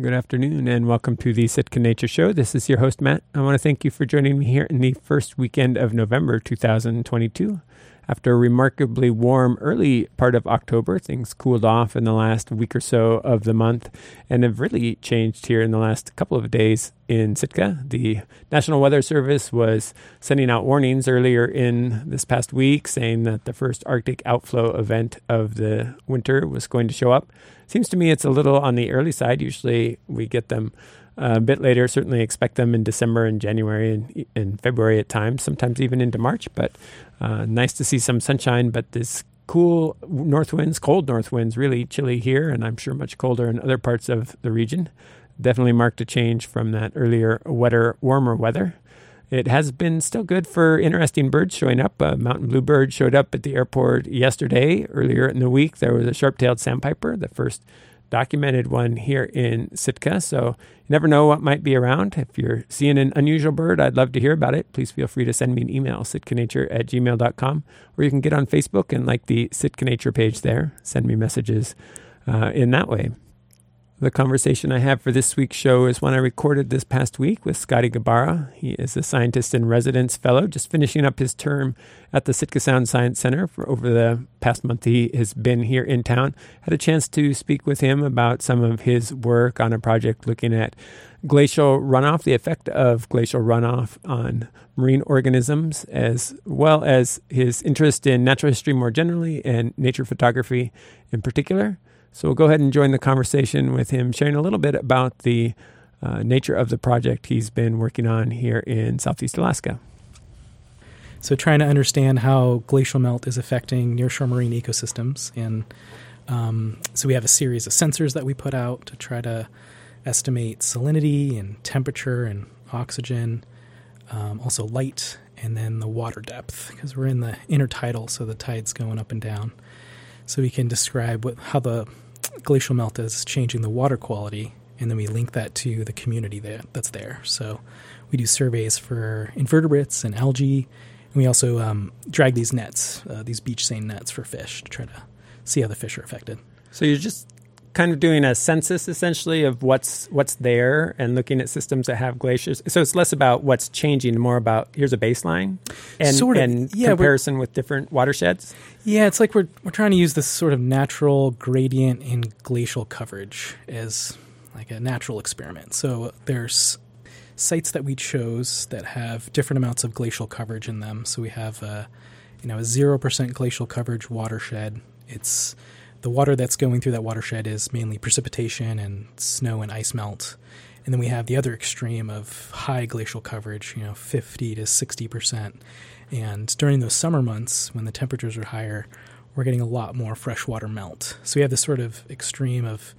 Good afternoon and welcome to the Sitka Nature Show. This is your host, Matt. I want to thank you for joining me here in the first weekend of November 2022. After a remarkably warm early part of October, things cooled off in the last week or so of the month and have really changed here in the last couple of days in Sitka. The National Weather Service was sending out warnings earlier in this past week saying that the first Arctic outflow event of the winter was going to show up. Seems to me it's a little on the early side. Usually we get them a bit later. Certainly expect them in December and January and, and February at times, sometimes even into March. But uh, nice to see some sunshine, but this cool north winds, cold north winds, really chilly here, and I'm sure much colder in other parts of the region. Definitely marked a change from that earlier, wetter, warmer weather. It has been still good for interesting birds showing up. A mountain bluebird showed up at the airport yesterday. Earlier in the week, there was a sharp tailed sandpiper, the first documented one here in Sitka. So you never know what might be around. If you're seeing an unusual bird, I'd love to hear about it. Please feel free to send me an email, sitkanature at gmail.com, or you can get on Facebook and like the Sitka Nature page there. Send me messages uh, in that way. The conversation I have for this week's show is one I recorded this past week with Scotty Gabara. He is a scientist in residence fellow, just finishing up his term at the Sitka Sound Science Center. For over the past month, he has been here in town. Had a chance to speak with him about some of his work on a project looking at glacial runoff, the effect of glacial runoff on marine organisms, as well as his interest in natural history more generally and nature photography in particular. So we'll go ahead and join the conversation with him, sharing a little bit about the uh, nature of the project he's been working on here in Southeast Alaska. So, trying to understand how glacial melt is affecting nearshore marine ecosystems. And um, so, we have a series of sensors that we put out to try to estimate salinity and temperature and oxygen, um, also light, and then the water depth, because we're in the intertidal, so the tide's going up and down so we can describe what, how the glacial melt is changing the water quality, and then we link that to the community that, that's there. So we do surveys for invertebrates and algae, and we also um, drag these nets, uh, these beach seine nets for fish to try to see how the fish are affected. So you're just kind of doing a census essentially of what's what's there and looking at systems that have glaciers. So it's less about what's changing, more about here's a baseline and, Sort of, and yeah, comparison with different watersheds. Yeah, it's like we're we're trying to use this sort of natural gradient in glacial coverage as like a natural experiment. So there's sites that we chose that have different amounts of glacial coverage in them. So we have a you know a zero percent glacial coverage watershed. It's the water that's going through that watershed is mainly precipitation and snow and ice melt. And then we have the other extreme of high glacial coverage, you know, 50 to 60%. And during those summer months, when the temperatures are higher, we're getting a lot more freshwater melt. So we have this sort of extreme of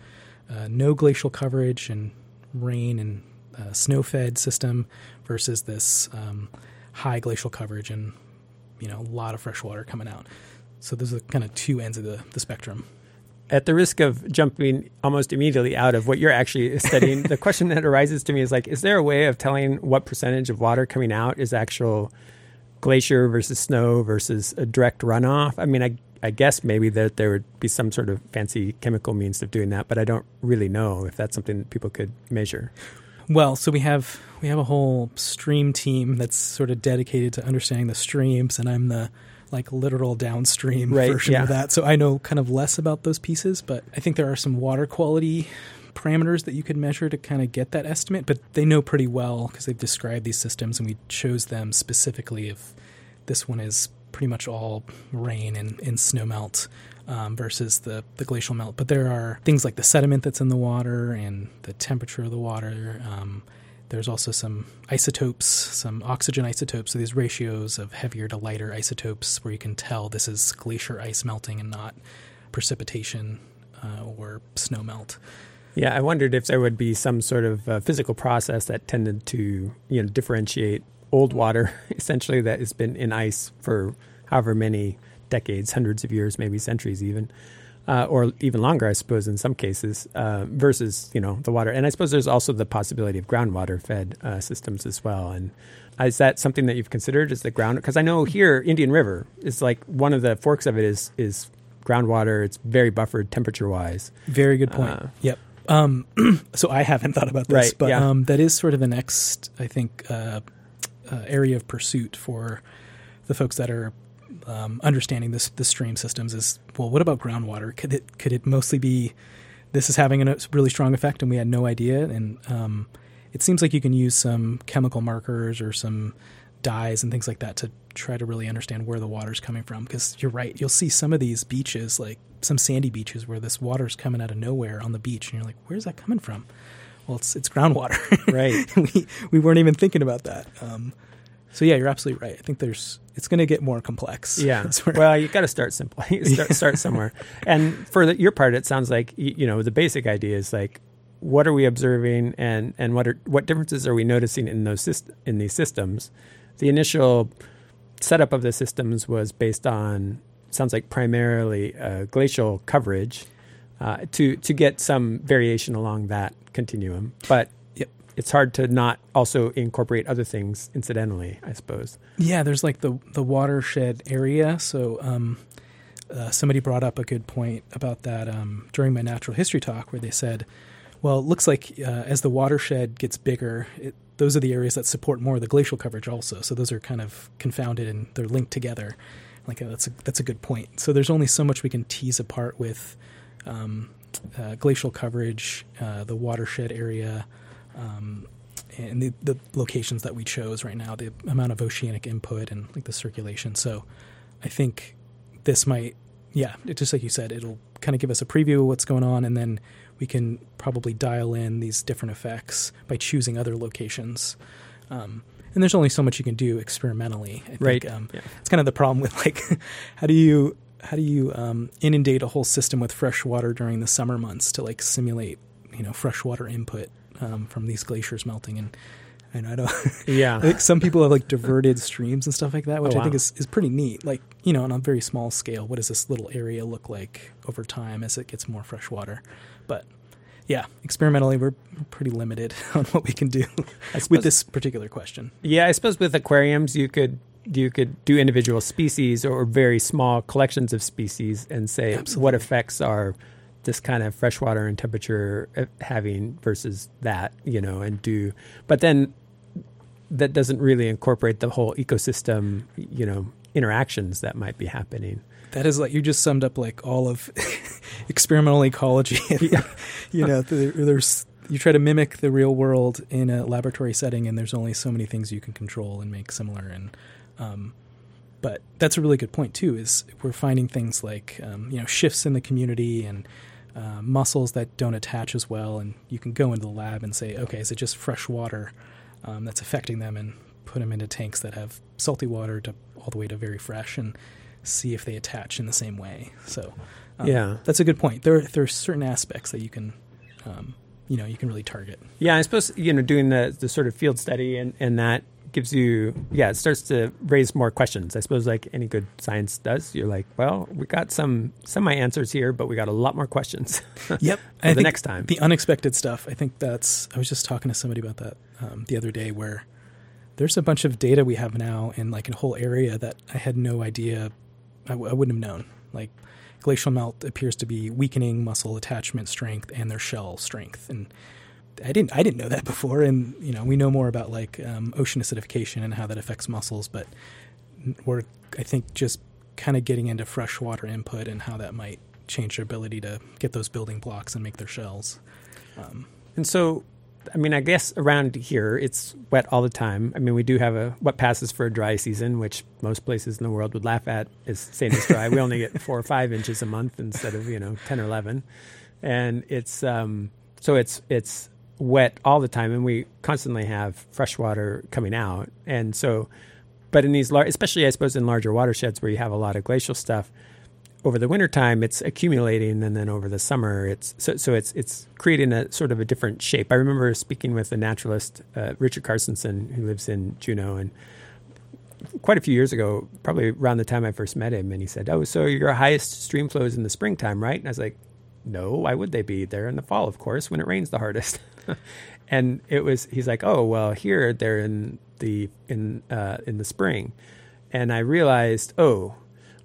uh, no glacial coverage and rain and uh, snow fed system versus this um, high glacial coverage and you know a lot of freshwater coming out. So those are kind of two ends of the, the spectrum. At the risk of jumping almost immediately out of what you're actually studying, the question that arises to me is like, is there a way of telling what percentage of water coming out is actual glacier versus snow versus a direct runoff? I mean, I, I guess maybe that there would be some sort of fancy chemical means of doing that, but I don't really know if that's something that people could measure. Well, so we have we have a whole stream team that's sort of dedicated to understanding the streams, and I'm the like literal downstream Right, version yeah. of that. So I know kind of less about those pieces, but I think there are some water quality parameters that you could measure to kind of get that estimate, but they know pretty well because they've described these systems and we chose them specifically if this one is pretty much all rain and, and snow melt um, versus the, the glacial melt. But there are things like the sediment that's in the water and the temperature of the water. Um, there's also some isotopes, some oxygen isotopes, so these ratios of heavier to lighter isotopes where you can tell this is glacier ice melting and not precipitation uh, or snow melt. Yeah, I wondered if there would be some sort of uh, physical process that tended to, you know, differentiate old water, essentially that has been in ice for however many decades, hundreds of years, maybe centuries even, uh, or even longer, I suppose, in some cases, uh, versus you know the water. And I suppose there's also the possibility of groundwater fed uh, systems as well. And is that something that you've considered? Is the ground? Because I know here Indian River is like one of the forks of it is is groundwater. It's very buffered temperature wise. Very good point. Uh, yep. Um, so I haven't thought about this, Right, but yeah. um, that is sort of the next, I think, uh, uh, area of pursuit for the folks that are um, understanding this the stream systems. Is well, what about groundwater? Could it could it mostly be this is having a really strong effect and we had no idea? And um, it seems like you can use some chemical markers or some dyes and things like that to try to really understand where the water's coming from. Because you're right, you'll see some of these beaches, like some sandy beaches, where this water's coming out of nowhere on the beach, and you're like, "Where's that coming from?" Well, it's it's groundwater, Right. we we weren't even thinking about that. Um, so yeah, you're absolutely right. I think there's it's going to get more complex. Yeah. Well, you got to start simple. You start, start somewhere. And for the, your part, it sounds like you know the basic idea is like, what are we observing, and and what are what differences are we noticing in those syst- in these systems? The initial setup of the systems was based on sounds like primarily uh, glacial coverage uh, to to get some variation along that continuum, but. It's hard to not also incorporate other things incidentally, I suppose. Yeah, there's like the the watershed area. So um, uh, somebody brought up a good point about that um, during my natural history talk, where they said, "Well, it looks like uh, as the watershed gets bigger, it, those are the areas that support more of the glacial coverage, also. So those are kind of confounded and they're linked together. Like uh, that's a, that's a good point. So there's only so much we can tease apart with um, uh, glacial coverage, uh, the watershed area." Um, and the, the locations that we chose right now, the amount of oceanic input and like the circulation. So I think this might, yeah, it, just like you said, it'll kind of give us a preview of what's going on, and then we can probably dial in these different effects by choosing other locations. Um, and there's only so much you can do experimentally. I think, Right. Um, Yeah. It's kind of the problem with like, how do you how do you um, inundate a whole system with fresh water during the summer months to like simulate you know freshwater input um, from these glaciers melting and I I don't Yeah. I think some people have like diverted streams and stuff like that, which Oh, I think is, is pretty neat. Like, you know, on a very small scale, what does this little area look like over time as it gets more fresh water? But yeah, experimentally, we're we're pretty limited on what we can do suppose- with this particular question. Yeah, I suppose with aquariums you could you could do individual species or very small collections of species and say Absolutely. what effects are this kind of freshwater and temperature uh, having versus that, you know, and do but then that doesn't really incorporate the whole ecosystem, you know, interactions that might be happening. That is like you just summed up like all of experimental ecology. you know, there, there's you try to mimic the real world in a laboratory setting, and there's only so many things you can control and make similar. And um, but that's a really good point too. Is we're finding things like um, you know shifts in the community and uh, mussels that don't attach as well, and you can go into the lab and say, okay, is it just fresh water um, that's affecting them, and put them into tanks that have salty water to all the way to very fresh, and see if they attach in the same way. So um, Yeah. that's a good point. There there are certain aspects that you can um, you know you can really target. Yeah, I suppose you know doing the the sort of field study and and that gives you yeah it starts to raise more questions. I suppose like any good science does. You're like, well, we got some semi answers here, but we got a lot more questions. Yep. For the next time. The unexpected stuff. I think that's. I was just talking to somebody about that um, the other day, where there's a bunch of data we have now in like a whole area that I had no idea. I, w- I wouldn't have known. Like glacial melt appears to be weakening mussel attachment strength and their shell strength, and I didn't. I didn't know that before. And you know, we know more about like um, ocean acidification and how that affects mussels, but we're I think just kind of getting into freshwater input and how that might change their ability to get those building blocks and make their shells. Um, And so, I mean, I guess around here it's wet all the time. I mean, we do have a what passes for a dry season, which most places in the world would laugh at as saying it's dry. we only get four or five inches a month instead of you know ten or eleven, and it's um, so it's it's wet all the time, and we constantly have fresh water coming out, and so. But in these, large, especially I suppose in larger watersheds where you have a lot of glacial stuff, over the wintertime it's accumulating and then over the summer it's so, so it's it's creating a sort of a different shape. I remember speaking with a naturalist uh, Richard Carstensen who lives in juneau and quite a few years ago probably around the time i first met him and he said oh so your highest stream flow is in the springtime right? And i was like no why would they be? They're in the fall of course when it rains the hardest and it was he's like oh well here they're in the in uh, in the spring and i realized oh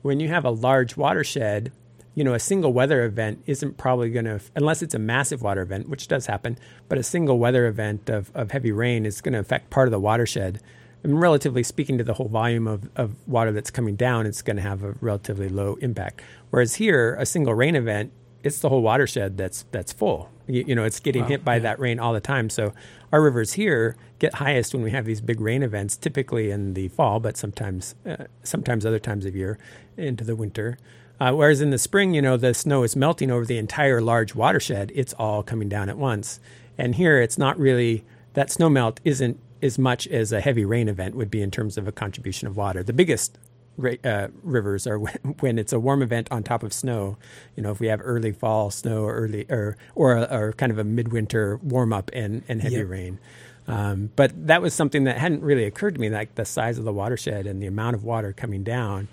when you have a large watershed you know, a single weather event isn't probably going to, unless it's a massive water event, which does happen, but a single weather event of, of heavy rain is going to affect part of the watershed. And relatively speaking to the whole volume of, of water that's coming down, it's going to have a relatively low impact. Whereas here, a single rain event, it's the whole watershed that's that's full. You, you know, it's getting Wow, hit by yeah. that rain all the time. So our rivers here get highest when we have these big rain events, typically in the fall, but sometimes uh, sometimes other times of year into the winter. Uh, whereas in the spring, you know, the snow is melting over the entire large watershed. It's all coming down at once. And here, it's not really that snow melt isn't as much as a heavy rain event would be in terms of a contribution of water. The biggest uh, rivers or when, it's a warm event on top of snow. You know, if we have early fall snow or early or or, or kind of a midwinter warm up and, and heavy Yep. rain. Um, but that was something that hadn't really occurred to me, like the size of the watershed and the amount of water coming down,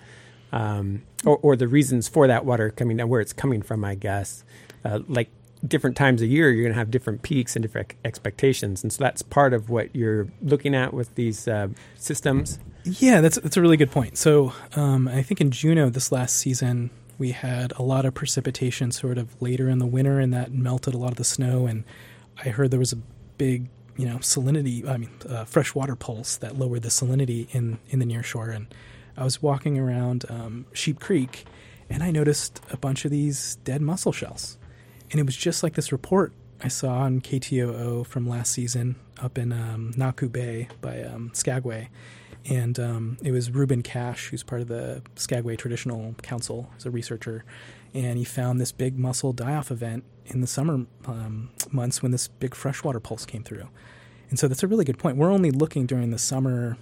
um, or, or the reasons for that water coming down, where it's coming from, I guess. Uh, like different times a year, you're going to have different peaks and different expectations. And so that's part of what you're looking at with these uh, systems. Yeah, that's that's a really good point. So um, I think in Juneau this last season we had a lot of precipitation sort of later in the winter, and that melted a lot of the snow. And I heard there was a big, you know, salinity. I mean, uh, freshwater pulse that lowered the salinity in in the near shore. And I was walking around um, Sheep Creek, and I noticed a bunch of these dead mussel shells, and it was just like this report I saw on KTOO from last season up in um, Nahku Bay by um, Skagway and um, it was Reuben Cash, who's part of the Skagway Traditional Council, as a researcher, and he found this big mussel die-off event in the summer um, months when this big freshwater pulse came through. And so that's a really good point. We're only looking during the summer,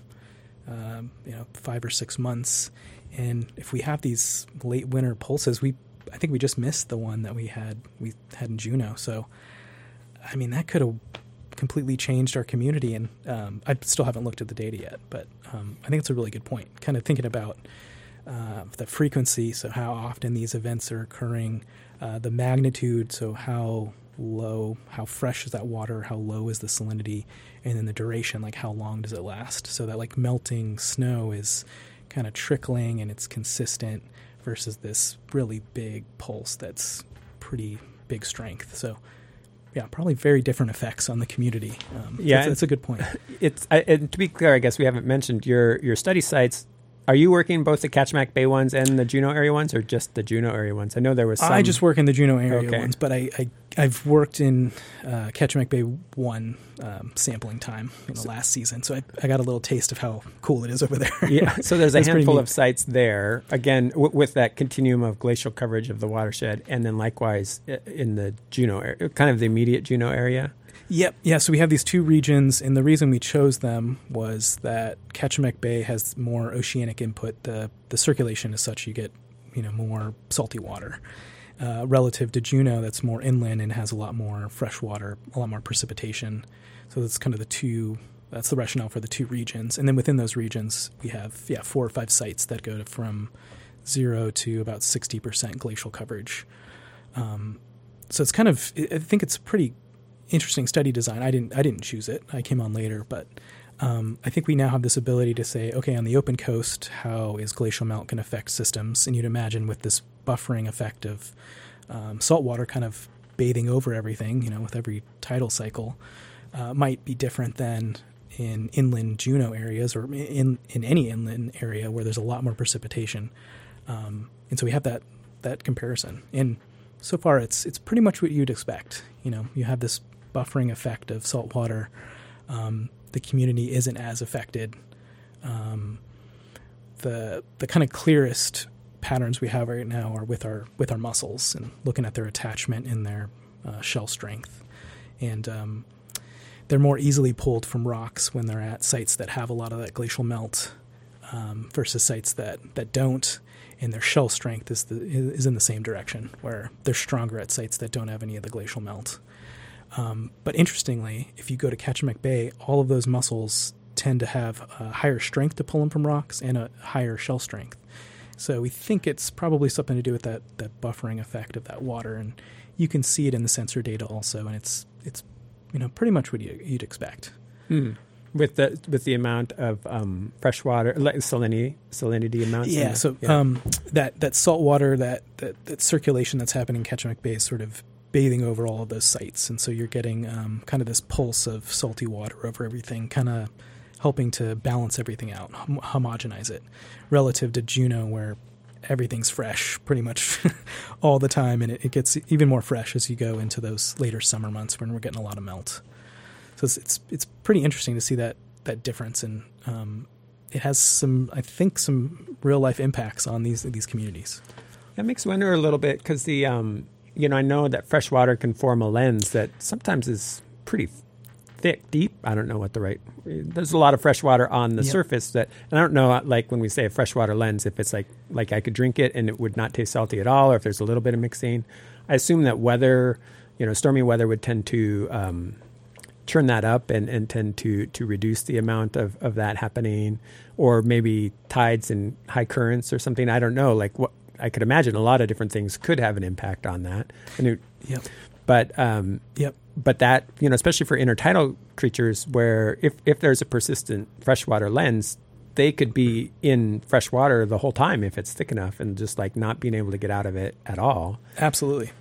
um, you know, five or six months, and if we have these late winter pulses, we I think we just missed the one that we had we had in Juneau. So, I mean, that could have completely changed our community. And um, I still haven't looked at the data yet, but um, I think it's a really good point. Kind of thinking about uh, the frequency, so how often these events are occurring, uh, the magnitude, so how low, how fresh is that water, how low is the salinity, and then the duration, like how long does it last? So that like melting snow is kind of trickling and it's consistent versus this really big pulse that's pretty big strength. So yeah, probably very different effects on the community. Um, Yeah, that's, that's a good point. It's I, and to be clear, I guess we haven't mentioned your your study sites. Are you working both the Kachemak Bay ones and the Juneau area ones, or just the Juneau area ones? I know there was. Some, I just work in the Juneau area Okay. ones, but I, I I've worked in uh, Bay one um, sampling time in the last season, so I, I got a little taste of how cool it is over there. yeah. So there's a handful of sites there. Again, w- with that continuum of glacial coverage of the watershed, and then likewise in the Juneau area, kind of the immediate Juneau area. Yep. Yeah. So we have these two regions, and the reason we chose them was that Kachemak Bay has more oceanic input. The the circulation is such you get you know more salty water uh, relative to Juneau, that's more inland and has a lot more fresh water, a lot more precipitation. So that's kind of the two. That's the rationale for the two regions, and then within those regions, we have yeah four or five sites that go to from zero to about sixty percent glacial coverage. Um, so it's kind of I think it's pretty interesting study design. I didn't I didn't choose it. I came on later, but um, I think we now have this ability to say, okay, on the open coast, how is glacial melt going to affect systems? And you'd imagine with this buffering effect of um, salt water kind of bathing over everything, you know, with every tidal cycle, uh, might be different than in inland Juneau areas or in in any inland area where there's a lot more precipitation. Um, and so we have that that comparison. And so far, it's it's pretty much what you'd expect. You know, you have this buffering effect of salt water. Um, the community isn't as affected. Um, the the kind of clearest patterns we have right now are with our with our mussels and looking at their attachment and their uh, shell strength, and um, they're more easily pulled from rocks when they're at sites that have a lot of that glacial melt um, versus sites that that don't and their shell strength is the is in the same direction where they're stronger at sites that don't have any of the glacial melt. Um, but interestingly, if you go to Kachemak Bay, all of those mussels tend to have a higher strength to pull them from rocks and a higher shell strength. So we think it's probably something to do with that that buffering effect of that water, and you can see it in the sensor data also, and it's it's you know pretty much what you, you'd expect. Hmm. with the with the amount of um, fresh water salinity salinity amounts. Yeah, the- so Um, that that salt water, that, that that circulation that's happening in Kachemak Bay is sort of bathing over all of those sites, and so you're getting um, kind of this pulse of salty water over everything, kind of helping to balance everything out, hom- homogenize it, relative to Juneau where everything's fresh pretty much all the time, and it, it gets even more fresh as you go into those later summer months when we're getting a lot of melt. So it's it's, it's pretty interesting to see that that difference, and um, it has some, I think, some real life impacts on these these communities. That makes wonder a little bit because the, um, you know, I know that fresh water can form a lens that sometimes is pretty thick, deep. I don't know what the right. There's a lot of fresh water on the Yep. surface that, and I don't know, like when we say a freshwater lens, if it's like like I could drink it and it would not taste salty at all, or if there's a little bit of mixing. I assume that weather, you know, stormy weather would tend to um, churn that up and, and tend to to reduce the amount of, of that happening or maybe tides and high currents or something i don't know like what i could imagine a lot of different things could have an impact on that and it, Yep. but um Yep. but that you know especially for intertidal creatures where if if there's a persistent freshwater lens they could be in fresh water the whole time if it's thick enough and just like not being able to get out of it at all Absolutely.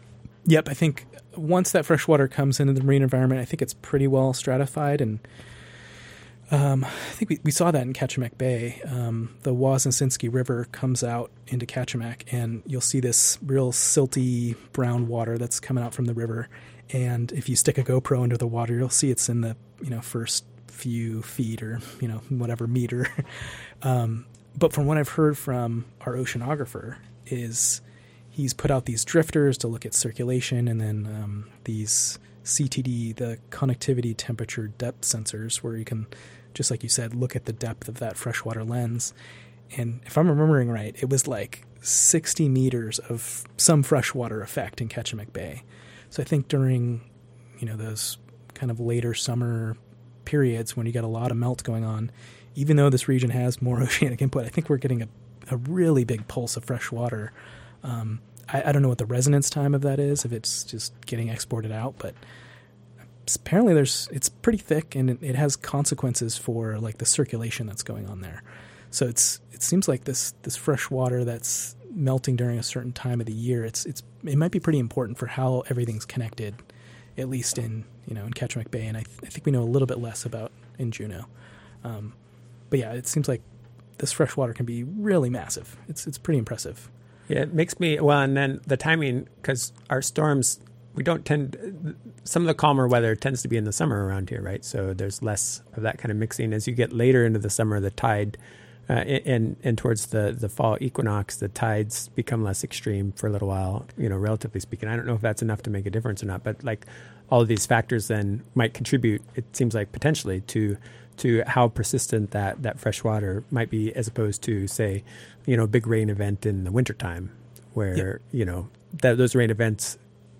Yep. I think once that fresh water comes into the marine environment, I think it's pretty well stratified. And um, I think we, we saw that in Kachemak Bay. Um, the Wosnesenski River comes out into Kachemak, and you'll see this real silty brown water that's coming out from the river. And if you stick a GoPro into the water, you'll see it's in the you know first few feet or you know whatever meter. um, but from what I've heard from our oceanographer, is he's put out these drifters to look at circulation and then um, these CTD, the conductivity temperature depth sensors, where you can, just like you said, look at the depth of that freshwater lens. And if I'm remembering right, it was like 60 meters of some freshwater effect in Kachemak Bay. So I think during, you know, those kind of later summer periods when you get a lot of melt going on, even though this region has more oceanic input, I think we're getting a, a really big pulse of fresh water. Um, I, I don't know what the residence time of that is, if it's just getting exported out, but apparently there's it's pretty thick and it, it has consequences for like the circulation that's going on there. So it's it seems like this this fresh water that's melting during a certain time of the year. It's it's it might be pretty important for how everything's connected, at least in you know in Kachemak Bay, and I, th- I think we know a little bit less about in Juneau. Um, but yeah, it seems like this fresh water can be really massive. It's it's pretty impressive. Yeah, it makes me well, and then the timing because our storms we don't tend some of the calmer weather tends to be in the summer around here, right? So there's less of that kind of mixing as you get later into the summer. The tide uh, and and towards the the fall equinox, the tides become less extreme for a little while. You know, relatively speaking, I don't know if that's enough to make a difference or not, but like all of these factors then might contribute. It seems like potentially to to how persistent that that fresh water might be, as opposed to say, you know, a big rain event in the wintertime, where you know that those rain events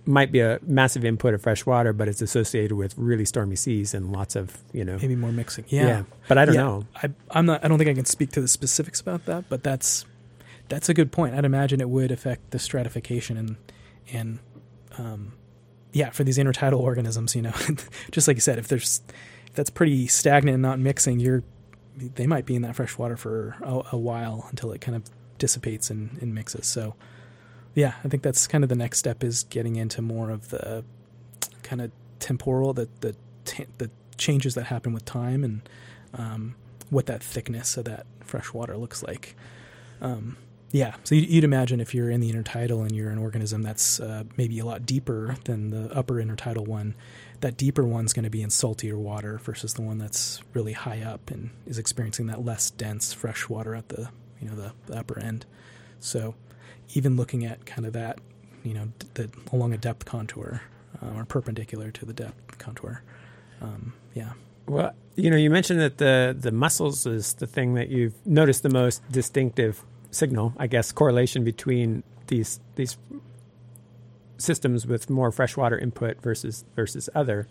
might be a massive input of fresh water, but it's associated with really stormy seas and lots of you know. Maybe more mixing. Yeah. but I don't Yeah. know. I, I'm not. I don't think I can speak to the specifics about that, but that's that's a good point. I'd imagine it would affect the stratification and and um, yeah, for these intertidal organisms, you know, just like you said, if there's if that's pretty stagnant and not mixing, you're they might be in that fresh water for a, a while until it kind of dissipates and, and mixes. So yeah, I think that's kind of the next step is getting into more of the kind of temporal, the the the changes that happen with time and um, what that thickness of that fresh water looks like. Um, yeah, so you'd imagine if you're in the intertidal and you're an organism that's uh, maybe a lot deeper than the upper intertidal one, that deeper one's going to be in saltier water versus the one that's really high up and is experiencing that less dense fresh water at the you know the, the upper end. So even looking at kind of that, you know, along a depth contour uh, or perpendicular to the depth contour. Um, yeah. Well, you know, you mentioned that the the mussels is the thing that you've noticed the most distinctive signal, I guess, correlation between these these systems with more freshwater input versus versus other.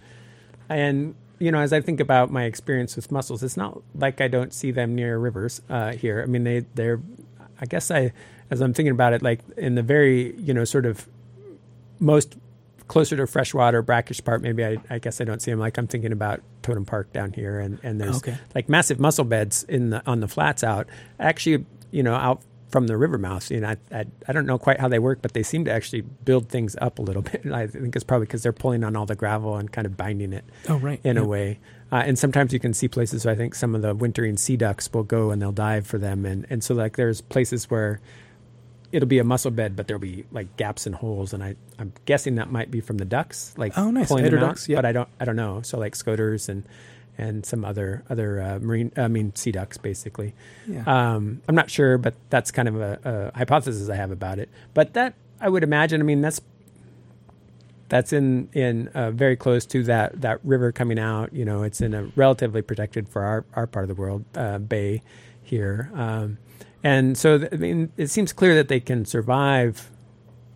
And you know, as I think about my experience with mussels, it's not like I don't see them near rivers uh, here. I mean, they they're. I guess I, as I'm thinking about it, like in the very you know sort of most closer to freshwater, brackish part, maybe I, I guess I don't see them. Like I'm thinking about Totem Park down here, and, and there's Okay. like massive mussel beds in the on the flats out. Actually, you know, out from the river mouth. You know, I, I I don't know quite how they work, but they seem to actually build things up a little bit. I think it's probably because they're pulling on all the gravel and kind of binding it Oh, right. in a way. Uh, and sometimes you can see places. I think some of the wintering sea ducks will go and they'll dive for them, and and so like there's places where it'll be a mussel bed, but there'll be like gaps and holes, and I I'm guessing that might be from the ducks, like Oh, nice. Eider ducks, yep. but I don't I don't know. So like scoters and and some other other uh, marine I mean sea ducks basically. Yeah. Um, I'm not sure, but that's kind of a, a hypothesis I have about it. But that I would imagine. I mean, that's that's in in uh, very close to that that river coming out. You know, it's in a relatively protected for our our part of the world uh, bay here, um, and so I mean, it seems clear that they can survive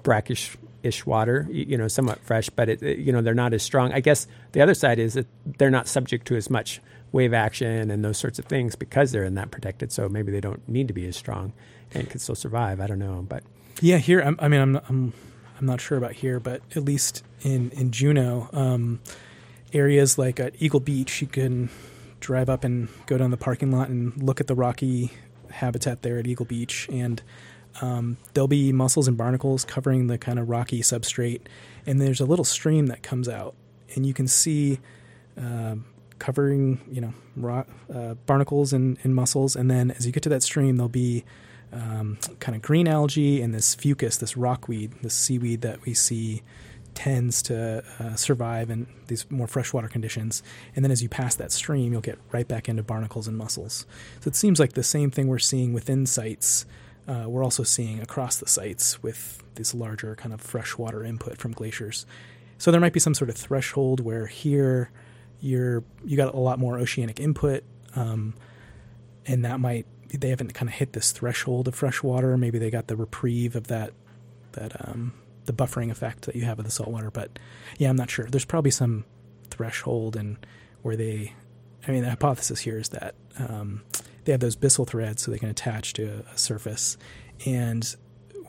brackish ish water, you know, somewhat fresh, but it, it- you know they're not as strong. I guess the other side is that they're not subject to as much wave action and those sorts of things because they're in that protected. So maybe they don't need to be as strong and can still survive. I don't know, but Yeah, here. I'm, I mean, I'm, I'm, I'm not sure about here, but at least in in Juneau, um, areas like at Eagle Beach, you can drive up and go down the parking lot and look at the rocky habitat there at Eagle Beach, and um, there'll be mussels and barnacles covering the kind of rocky substrate, and there's a little stream that comes out, and you can see. Uh, covering you know rock, uh, barnacles and, and mussels and then as you get to that stream there'll be um, kind of green algae and this fucus, this rockweed, this seaweed that we see tends to uh, survive in these more freshwater conditions. And then as you pass that stream, you'll get right back into barnacles and mussels. So it seems like the same thing we're seeing within sites, uh, we're also seeing across the sites with this larger kind of freshwater input from glaciers. So there might be some sort of threshold where here you're you got a lot more oceanic input. Um, and that might they haven't kind of hit this threshold of freshwater. Maybe they got the reprieve of that that um, the buffering effect that you have of the salt water. But yeah, I'm not sure. There's probably some threshold and where they. I mean, the hypothesis here is that um, they have those byssal threads so they can attach to a, a surface, and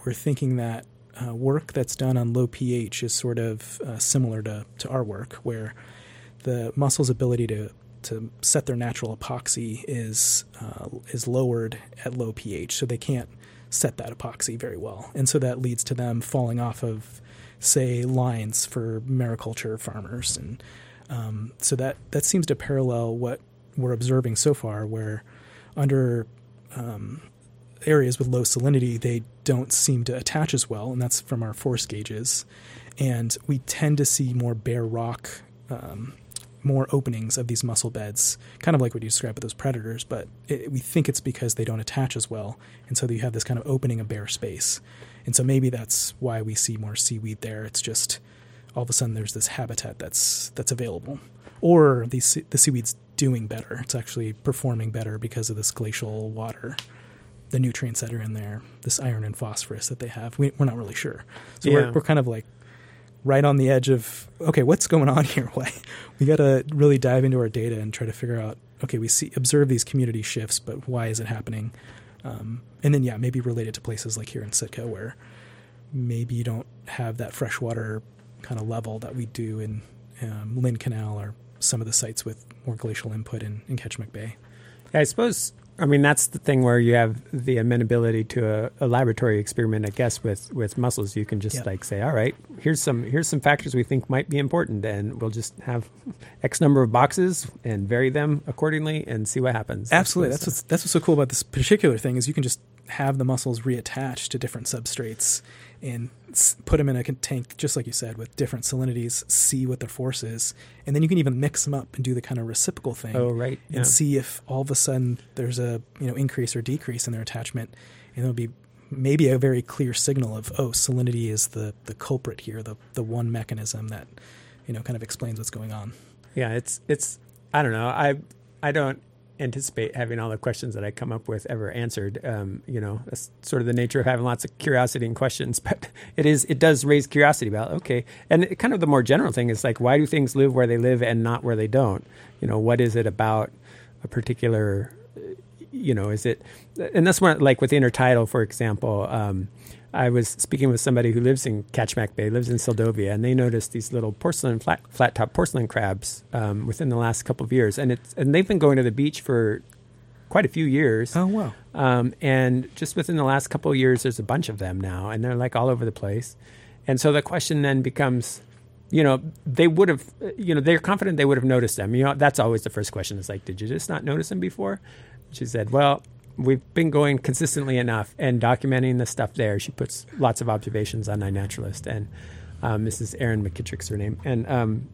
we're thinking that uh, work that's done on low pH is sort of uh, similar to to our work, where the mussel's ability to to set their natural epoxy is uh, is lowered at low pH, so they can't set that epoxy very well, and so that leads to them falling off of, say, lines for mariculture farmers, and um, so that that seems to parallel what we're observing so far, where under um, areas with low salinity, they don't seem to attach as well, and that's from our force gauges, and we tend to see more bare rock. Um, more openings of these mussel beds, kind of like what you described with those predators, but it, we think it's because they don't attach as well, and so you have this kind of opening of bare space, and so maybe that's why we see more seaweed there. It's just all of a sudden there's this habitat that's that's available, or the the seaweed's doing better. It's actually performing better because of this glacial water, the nutrients that are in there, this iron and phosphorus that they have. We, we're not really sure, so Yeah. we're we're kind of like right on the edge of okay, what's going on here? Why we got to really dive into our data and try to figure out okay, we see observe these community shifts, but why is it happening? Um, and then yeah, maybe related to places like here in Sitka where maybe you don't have that freshwater kind of level that we do in um, Lynn Canal or some of the sites with more glacial input in, in Kachemak Bay. Yeah, I suppose. I mean, that's the thing where you have the amenability to a, a laboratory experiment. I guess with with mussels, you can just Yeah. like say, "All right, here's some here's some factors we think might be important, and we'll just have X number of boxes and vary them accordingly, and see what happens." Absolutely, that's suppose. what's that's what's so cool about this particular thing is you can just have the mussels reattach to different substrates and put them in a tank, just like you said, with different salinities. See what their force is, and then you can even mix them up and do the kind of reciprocal thing oh right, and yeah. see if all of a sudden there's a you know increase or decrease in their attachment, and it'll be maybe a very clear signal of oh salinity is the the culprit here, the the one mechanism that you know kind of explains what's going on. yeah. It's it's I don't know. I I don't anticipate having all the questions that I come up with ever answered. Um, you know, that's sort of the nature of having lots of curiosity and questions. But it is it does raise curiosity about okay, and it, kind of the more general thing is like why do things live where they live and not where they don't? You know, what is it about a particular? You know, is it? And that's one like with intertidal, for example. Um, I was speaking with somebody who lives in Kachemak Bay, lives in Seldovia, and they noticed these little porcelain flat flat top porcelain crabs um, within the last couple of years, and it's and they've been going to the beach for quite a few years. Oh wow! Um, and just within the last couple of years, there's a bunch of them now, and they're like all over the place. And so the question then becomes, you know, they would have, you know, they're confident they would have noticed them. You know, that's always the first question. Is like, did you just not notice them before? She said, well, we've been going consistently enough and documenting the stuff there. She puts lots of observations on iNaturalist, and um, Mrs. Erin McKittrick's her name, and um,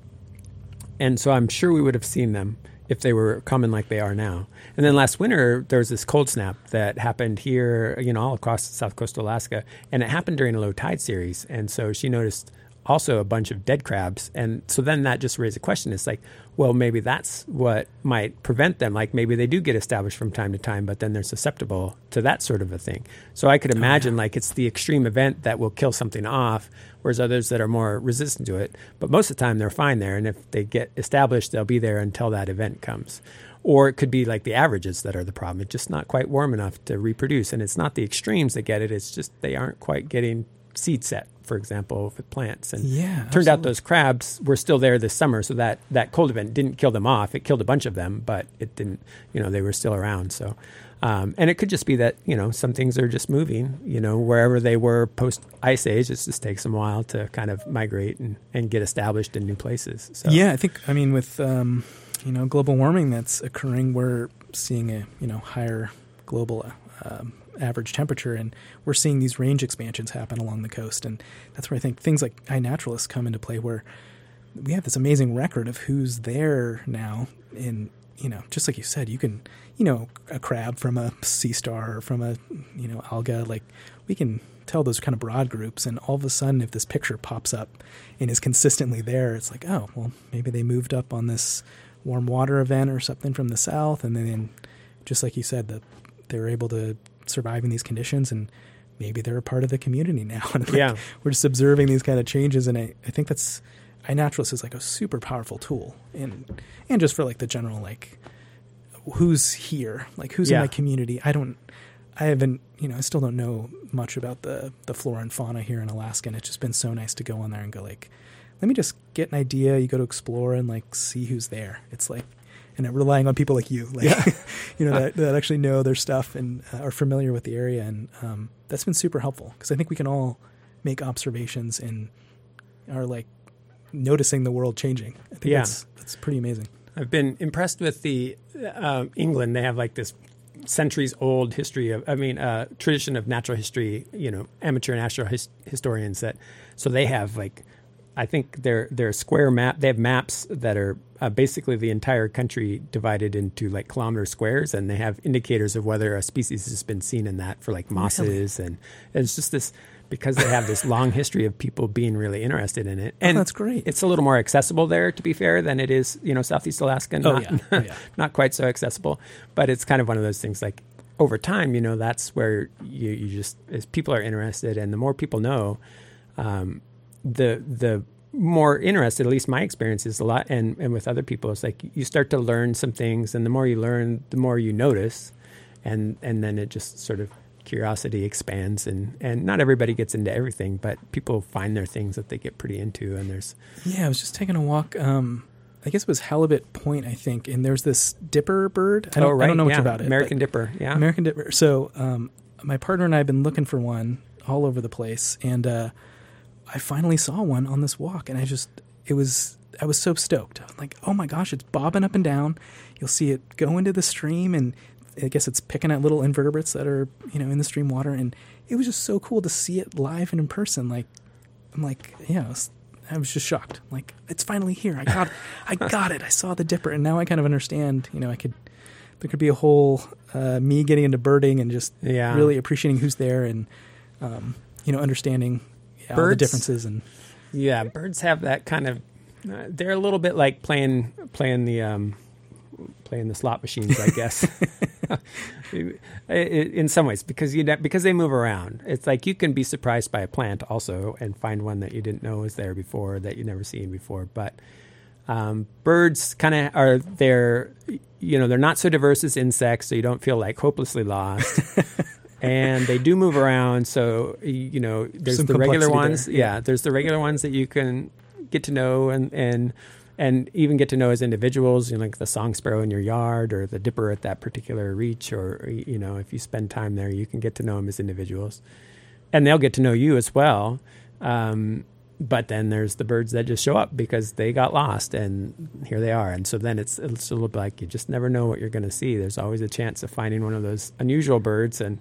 and so I'm sure we would have seen them if they were common like they are now. And then last winter there was this cold snap that happened here, you know, all across south coastal Alaska, and it happened during a low tide series, and so she noticed also a bunch of dead crabs. And so then that just raised a question. It's like, well, maybe that's what might prevent them. Like maybe they do get established from time to time, but then they're susceptible to that sort of a thing. So I could imagine oh, yeah. like it's the extreme event that will kill something off, whereas others that are more resistant to it. But most of the time they're fine there. And if they get established, they'll be there until that event comes. Or it could be like the averages that are the problem. It's just not quite warm enough to reproduce. And it's not the extremes that get it, it's just they aren't quite getting seed set for example, with plants. And yeah, turned absolutely. out those crabs were still there this summer, so that that cold event didn't kill them off. It killed a bunch of them, but it didn't. You know, they were still around. So. Um, and it could just be that you know some things are just moving. You know wherever they were post ice age, it just takes them a while to kind of migrate and, and get established in new places. So. Yeah, I think I mean with um, you know global warming that's occurring, we're seeing a you know higher global um, average temperature, and we're seeing these range expansions happen along the coast, and that's where I think things like iNaturalist come into play, where we have this amazing record of who's there now. In you know, just like you said, you can you know a crab from a sea star or from a you know alga, like we can tell those kind of broad groups, and all of a sudden, if this picture pops up and is consistently there, it's like, oh, well, maybe they moved up on this warm water event or something from the south, and then just like you said, that they were able to surviving these conditions and maybe they're a part of the community now. and like, yeah. We're just observing these kind of changes. And I, I think that's, iNaturalist is like a super powerful tool. And, and just for like the general, like, who's here? Like, who's yeah. in my community? I don't, I haven't, you know, I still don't know much about the, the flora and fauna here in Alaska. And it's just been so nice to go on there and go, like, let me just get an idea. You go to explore and like see who's there. It's like and relying on people like you, like yeah. you know that, that actually know their stuff and uh, are familiar with the area, and um, that's been super helpful because I think we can all make observations and are like noticing the world changing. I think yeah. that's that's pretty amazing. I've been impressed with the uh, England. They have like this centuries old history of, I mean, uh, tradition of natural history. You know, amateur natural his- historians that so they have like I think they're they're square map. They have maps that are uh, basically the entire country divided into like kilometer squares, and they have indicators of whether a species has been seen in that for like mosses, and it's just this because they have this long history of people being really interested in it. Oh, and oh, that's great. It's a little more accessible there, to be fair, than it is you know Southeast Alaska. Not, oh, yeah. Oh, yeah. not quite so accessible, but it's kind of one of those things like over time, you know, that's where you, you just as people are interested, and the more people know. Um, the the more interested, at least my experience is a lot, and, and with other people, it's like you start to learn some things, and the more you learn, the more you notice, and and then it just sort of curiosity expands, and and not everybody gets into everything, but people find their things that they get pretty into, and there's yeah, I was just taking a walk. Um, I guess it was Halibut Point, I think, and there's this dipper bird. I don't, oh, right. I don't know yeah. much about it. American dipper, yeah, American dipper. So um, my partner and I have been looking for one all over the place, and uh, I finally saw one on this walk, and I just it was I was so stoked. I'm like, oh my gosh, it's bobbing up and down. You'll see it go into the stream, and I guess it's picking at little invertebrates that are you know in the stream water, and it was just so cool to see it live and in person. Like I'm like, yeah, I was, I was just shocked. Like it's finally here. I got I got it. I saw the dipper, and now I kind of understand. You know, I could there could be a whole uh, me getting into birding and just yeah. really appreciating who's there and um, you know understanding all the differences and yeah, birds have that kind of. Uh, they're a little bit like playing playing the um, playing the slot machines, I guess. in some ways, because you because they move around, it's like you can be surprised by a plant also and find one that you didn't know was there before that you've never seen before. But um, birds kind of are they're you know they're not so diverse as insects, so you don't feel like hopelessly lost. and they do move around. So you know, there's Some the regular ones. there. Yeah, there's the regular ones that you can get to know and and and even get to know as individuals. You know, like the song sparrow in your yard or the dipper at that particular reach, or you know, if you spend time there, you can get to know them as individuals, and they'll get to know you as well. Um, but then there's the birds that just show up because they got lost and here they are. And so then it's, it's a little bit like you just never know what you're going to see. There's always a chance of finding one of those unusual birds. And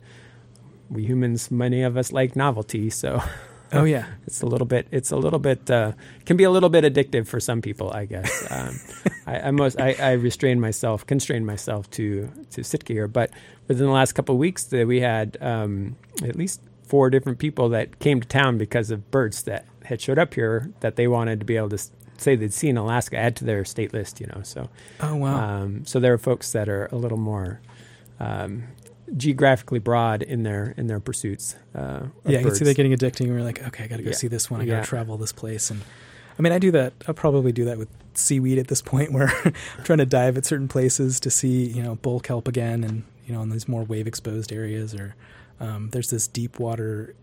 we humans, many of us like novelty. So Oh yeah. it's a little bit, it's a little bit, uh, can be a little bit addictive for some people, I guess. Um, I, I most, I, I restrain myself, constrain myself to, to sit here. But within the last couple of weeks that we had, um, at least four different people that came to town because of birds that had showed up here that they wanted to be able to say they'd seen Alaska, add to their state list, you know. So, Oh wow. um, so there are folks that are a little more um, geographically broad in their in their pursuits. Uh, yeah, I can see that getting addicting. And we're like, okay, I got to go Yeah. see this one. I got to travel this place. And I mean, I do that. I'll probably do that with seaweed at this point, where I'm trying to dive at certain places to see, you know, bull kelp again, and you know, in these more wave exposed areas. Or um, there's this deep water,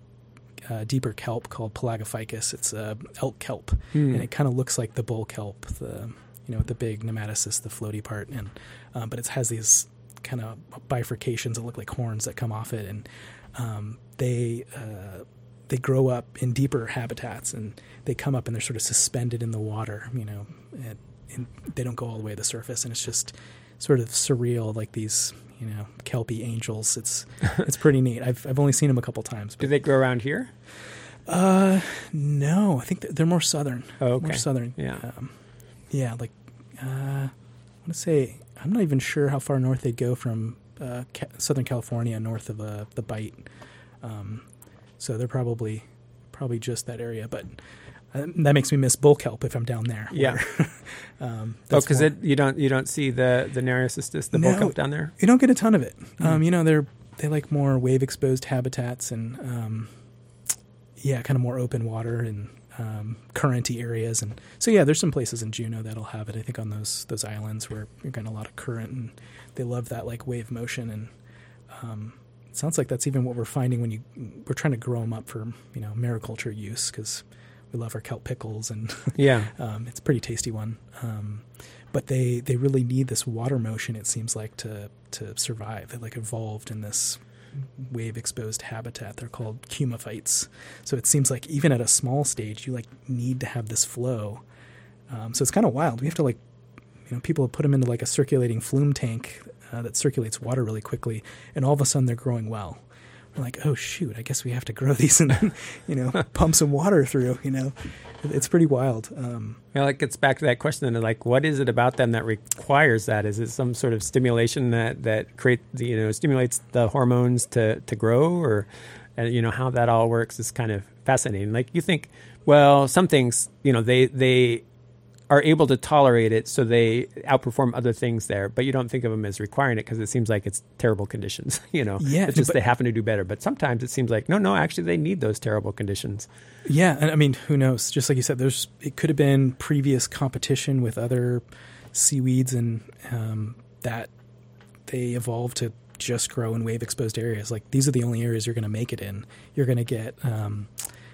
uh, deeper kelp called Pelagophycus. It's uh, elk kelp, Hmm. and it kind of looks like the bull kelp, the you know, the big pneumatocyst, the floaty part, and um, but it has these kind of bifurcations that look like horns that come off it, and um, they uh, they grow up in deeper habitats, and they come up and they're sort of suspended in the water, you know, and, and they don't go all the way to the surface, and it's just sort of surreal, like these you know kelpie angels. It's it's pretty neat. I've I've only seen them a couple times. Do they grow around here? Uh, no, I think they're more southern. Oh, okay. More southern. Yeah. Um, yeah, like uh, want to say I'm not even sure how far north they go from uh, Ca- Southern California, north of uh, the Bight. Um, so they're probably probably just that area, but. Uh, that makes me miss bull kelp if I'm down there. Yeah. where, um, Oh, because you don't you don't see the the Nereocystis, the No. bull kelp down there. you don't get a ton of it. Mm. Um, you know, they're they like more wave exposed habitats and um, yeah, kind of more open water and um, currenty areas. And so yeah, there's some places in Juneau that'll have it. I think on those those islands where you're getting a lot of current and they love that like wave motion. And um, it sounds like that's even what we're finding when you we're trying to grow them up for you know mariculture use because we love our kelp pickles and Yeah. um, it's a pretty tasty one. Um, but they, they really need this water motion, it seems like, to, to survive. They like evolved in this wave exposed habitat. They're called cumophytes. So it seems like even at a small stage, you like need to have this flow. Um, so it's kind of wild. We have to like, you know, people put them into like a circulating flume tank uh, that circulates water really quickly, and all of a sudden they're growing well. We're like, oh shoot, I guess we have to grow these and you know pump some water through. You know, it's pretty wild. Um, Well, it gets back to that question of like, what is it about them that requires that? Is it some sort of stimulation that that create the, you know stimulates the hormones to to grow, or uh, you know how that all works is kind of fascinating. Like you think, well, some things you know they they are able to tolerate it, so they outperform other things there. But you don't think of them as requiring it because it seems like it's terrible conditions. You know, Yeah, it's just but- they happen to do better. But sometimes it seems like no, no, actually they need those terrible conditions. Yeah, and I mean, who knows? Just like you said, there's it could have been previous competition with other seaweeds, and um, that they evolved to just grow in wave exposed areas. Like these are the only areas you're going to make it in. You're going to get um,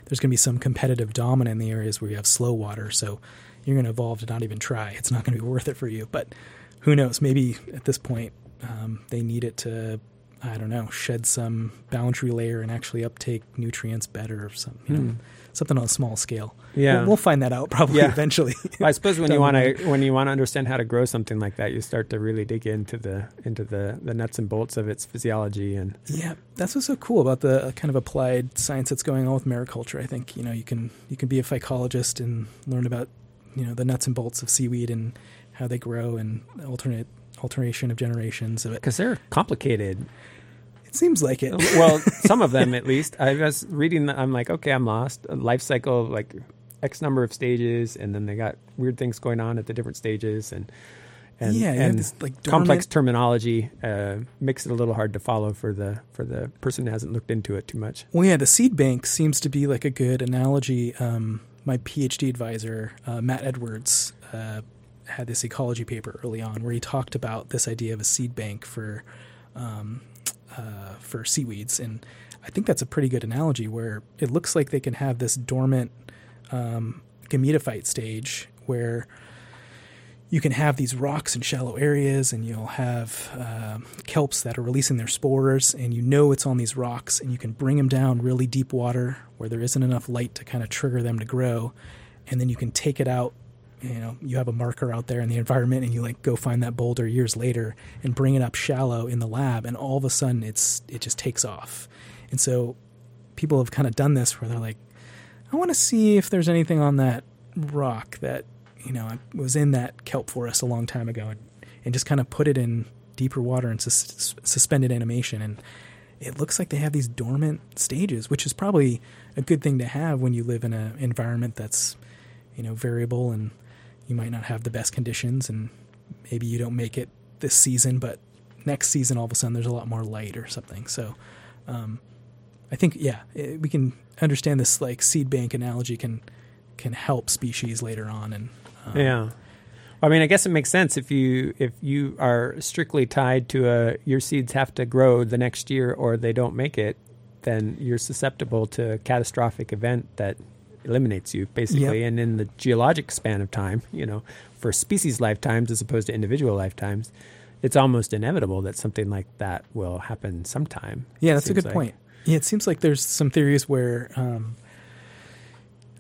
there's going to be some competitive dominant in the areas where you have slow water, so you're going to evolve to not even try. It's not going to be worth it for you. But who knows? Maybe at this point um, they need it to. I don't know, shed some boundary layer and actually uptake nutrients better or something, you know, Hmm. something on a small scale. Yeah. We'll, we'll find that out probably Yeah. eventually. Well, I suppose when you want to when you want to understand how to grow something like that, you start to really dig into the into the the nuts and bolts of its physiology and yeah, that's what's so cool about the uh, kind of applied science that's going on with mariculture. I think you know you can you can be a phycologist and learn about you know the nuts and bolts of seaweed and how they grow and alternate alternation of generations of it. because they're complicated. It seems like it. well, some of them at least. I was reading. the- I'm like, okay, I'm lost. A life cycle like X number of stages, and then they got weird things going on at the different stages, and and, yeah, and this like complex terminology uh, makes it a little hard to follow for the for the person who hasn't looked into it too much. Well, yeah, the seed bank seems to be like a good analogy. Um, my PhD advisor, uh, Matt Edwards, uh, had this ecology paper early on where he talked about this idea of a seed bank for um, uh, for seaweeds, and I think that's a pretty good analogy where it looks like they can have this dormant um, gametophyte stage where you can have these rocks in shallow areas and you'll have uh, kelps that are releasing their spores and you know it's on these rocks and you can bring them down really deep water where there isn't enough light to kind of trigger them to grow and then you can take it out you know you have a marker out there in the environment and you like go find that boulder years later and bring it up shallow in the lab and all of a sudden it's it just takes off. And so people have kind of done this where they're like i want to see if there's anything on that rock that you know, I was in that kelp forest a long time ago and, and just kind of put it in deeper water and sus- suspended animation. And it looks like they have these dormant stages, which is probably a good thing to have when you live in an environment that's, you know, variable and you might not have the best conditions and maybe you don't make it this season, but next season all of a sudden there's a lot more light or something. So, um, I think yeah, it, we can understand this like seed bank analogy can can help species later on and um, yeah. I mean, I guess it makes sense if you if you are strictly tied to a your seeds have to grow the next year or they don't make it, then you're susceptible to a catastrophic event that eliminates you basically. Yep. And in the geologic span of time, you know, for species lifetimes as opposed to individual lifetimes, it's almost inevitable that something like that will happen sometime. Yeah, that's a good like. point. Yeah, it seems like there's some theories where um,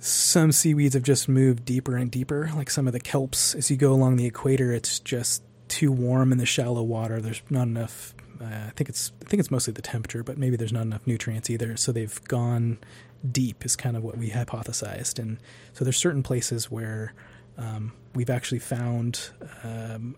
some seaweeds have just moved deeper and deeper. Like some of the kelps, as you go along the equator, it's just too warm in the shallow water. There's not enough. Uh, I think it's I think it's mostly the temperature, but maybe there's not enough nutrients either. So they've gone deep is kind of what we hypothesized. And so there's certain places where um, we've actually found um,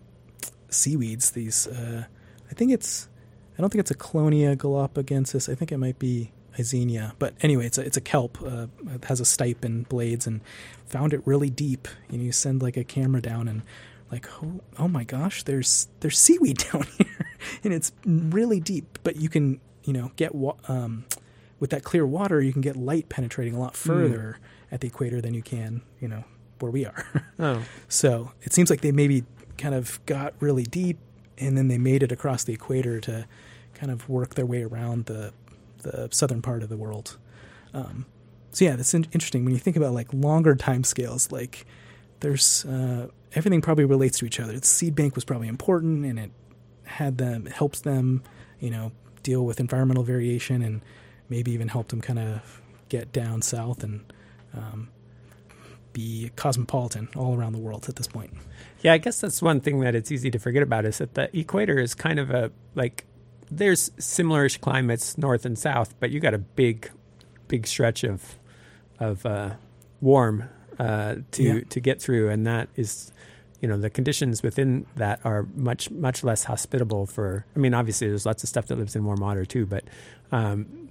seaweeds. These uh, I think it's I don't think it's Ecklonia galapagensis. I think it might be Eisenia. But anyway, it's a, it's a kelp. Uh, it has a stipe and blades, and found it really deep. And you send like a camera down, and like, oh, oh my gosh, there's there's seaweed down here, and it's really deep. But you can you know get wa- um, with that clear water, you can get light penetrating a lot hmm. further mm. at the equator than you can you know where we are. oh, so it seems like they maybe kind of got really deep, and then they made it across the equator to kind of work their way around the the southern part of the world. Um, so yeah, that's in- interesting when you think about like longer time scales. Like there's uh, everything probably relates to each other. The seed bank was probably important, and it had them it helps them, you know, deal with environmental variation, and maybe even helped them kind of get down south and um, be cosmopolitan all around the world at this point. Yeah, I guess that's one thing that it's easy to forget about is that the equator is kind of a like there's similarish climates north and south, but you got a big, big stretch of of uh, warm uh, to yeah. to get through, and that is, you know, the conditions within that are much much less hospitable for. I mean, obviously, there's lots of stuff that lives in warm water too, but um,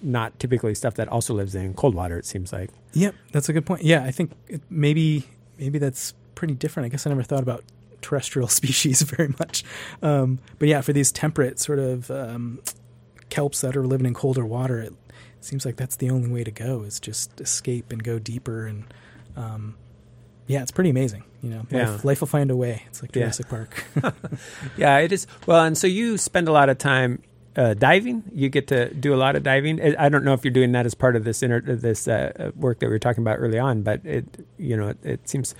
not typically stuff that also lives in cold water. It seems like. Yep, that's a good point. Yeah, I think it, maybe maybe that's pretty different. I guess I never thought about terrestrial species very much. Um, but yeah, for these temperate sort of um, kelps that are living in colder water, it seems like that's the only way to go is just escape and go deeper. And um, yeah, it's pretty amazing. You know, life, yeah. life will find a way. It's like Jurassic yeah. Park. yeah, it is. Well, and so you spend a lot of time uh, diving. You get to do a lot of diving. I don't know if you're doing that as part of this inter- this uh, work that we were talking about early on, but it you know it, it seems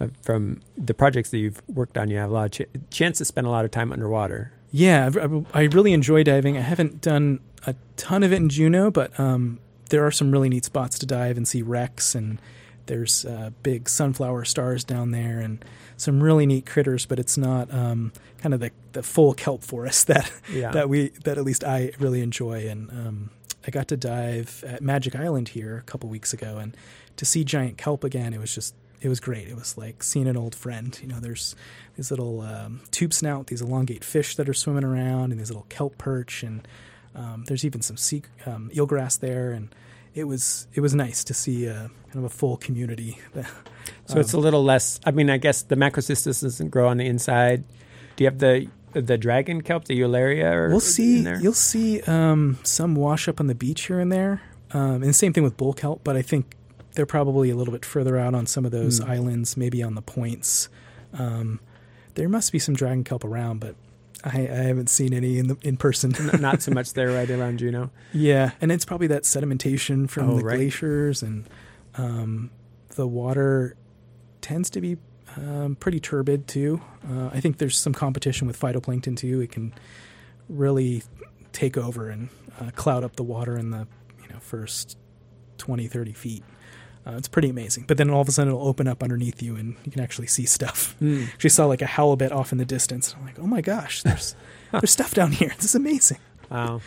uh, from the projects that you've worked on, you have a lot of ch- chance to spend a lot of time underwater. Yeah, I, I, really enjoy diving. I haven't done a ton of it in Juneau, but um, there are some really neat spots to dive and see wrecks, and there's uh, big sunflower stars down there, and some really neat critters. But it's not um, kind of the, the full kelp forest that yeah. that we that at least I really enjoy. And um, I got to dive at Magic Island here a couple weeks ago, and to see giant kelp again, it was just it was great. It was like seeing an old friend. You know, there's these little um, tube snout, these elongate fish that are swimming around, and these little kelp perch, and um, there's even some sea, um, eelgrass there, and it was it was nice to see uh, kind of a full community. so it's a um, little less. I mean, I guess the macrocystis doesn't grow on the inside. Do you have the the dragon kelp, the Eualaria? Or we'll see. You'll see um, some wash up on the beach here and there, um, and the same thing with bull kelp. But I think they're probably a little bit further out on some of those mm. islands, maybe on the points. Um, there must be some dragon kelp around, but I, I haven't seen any in the in person. Not so much there right around Juneau. Yeah, and it's probably that sedimentation from Oh, the right. glaciers, and um, the water tends to be um, pretty turbid too. Uh, I think there's some competition with phytoplankton too. It can really take over and uh, cloud up the water in the you know first 20, 30 feet. Uh, it's pretty amazing. But then all of a sudden it'll open up underneath you and you can actually see stuff. Actually saw like a halibut off in the distance. I'm like, oh my gosh, there's there's stuff down here. This is amazing. Wow.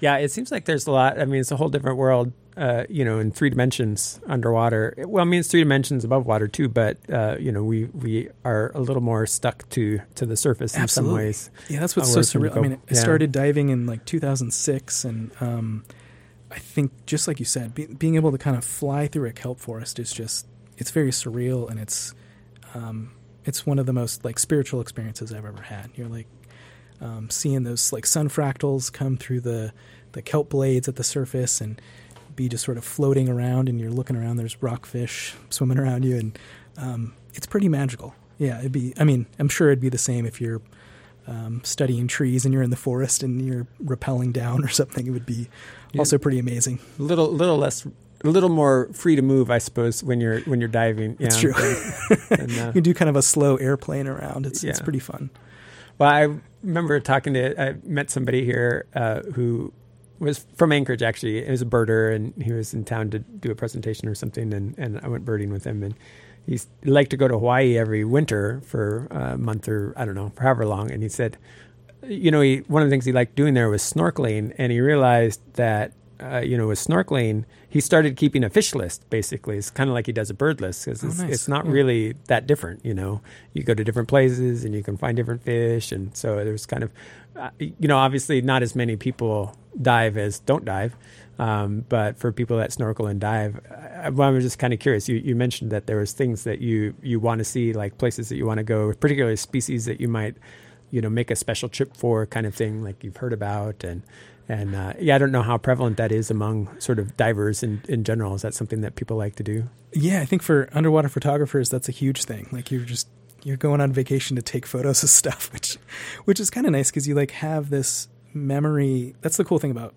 Yeah, it seems like there's a lot. I mean, it's a whole different world, uh, you know, in three dimensions underwater. Well, I mean, it's three dimensions above water too, but uh, you know, we we are a little more stuck to to the surface in Absolutely. some ways. Yeah, that's what's so where it can surreal. I mean, I Yeah. started diving in like 2006, and um, I think just like you said, be, being able to kind of fly through a kelp forest is just it's very surreal, and it's um, it's one of the most like spiritual experiences I've ever had. You're like um, seeing those like sun fractals come through the the kelp blades at the surface and be just sort of floating around and you're looking around there's rockfish swimming around you and um, it's pretty magical yeah it'd be i mean i'm sure it'd be the same if you're um, studying trees and you're in the forest and you're rappelling down or something it would be Yeah. also pretty amazing A little little less, a little more free to move, I suppose, when you're when you're diving. It's true. than, uh, you can do kind of a slow airplane around it's, it's pretty fun Well, I remember talking to, I met somebody here uh, who was from Anchorage, actually. He was a birder, and he was in town to do a presentation or something, and, and I went birding with him. And he liked to go to Hawaii every winter for a month or, I don't know, for however long. And he said, you know, he, one of the things he liked doing there was snorkeling, and he realized that, uh, you know, with snorkeling, he started keeping a fish list. Basically, it's kind of like he does a bird list because Oh, it's, nice. it's not Yeah. really that different. You know, you go to different places and you can find different fish, and so there's kind of, uh, you know, obviously not as many people dive as don't dive. Um, but for people that snorkel and dive, I, well, I was just kind of curious. You, you mentioned that there was things that you you want to see, like places that you want to go, particularly species that you might you know make a special trip for kind of thing like you've heard about and and uh, yeah i don't know how prevalent that is among sort of divers in, in general is that something that people like to do Yeah, I think for underwater photographers, that's a huge thing. Like you're just you're going on vacation to take photos of stuff, which which is kind of nice because you like have this memory. That's the cool thing about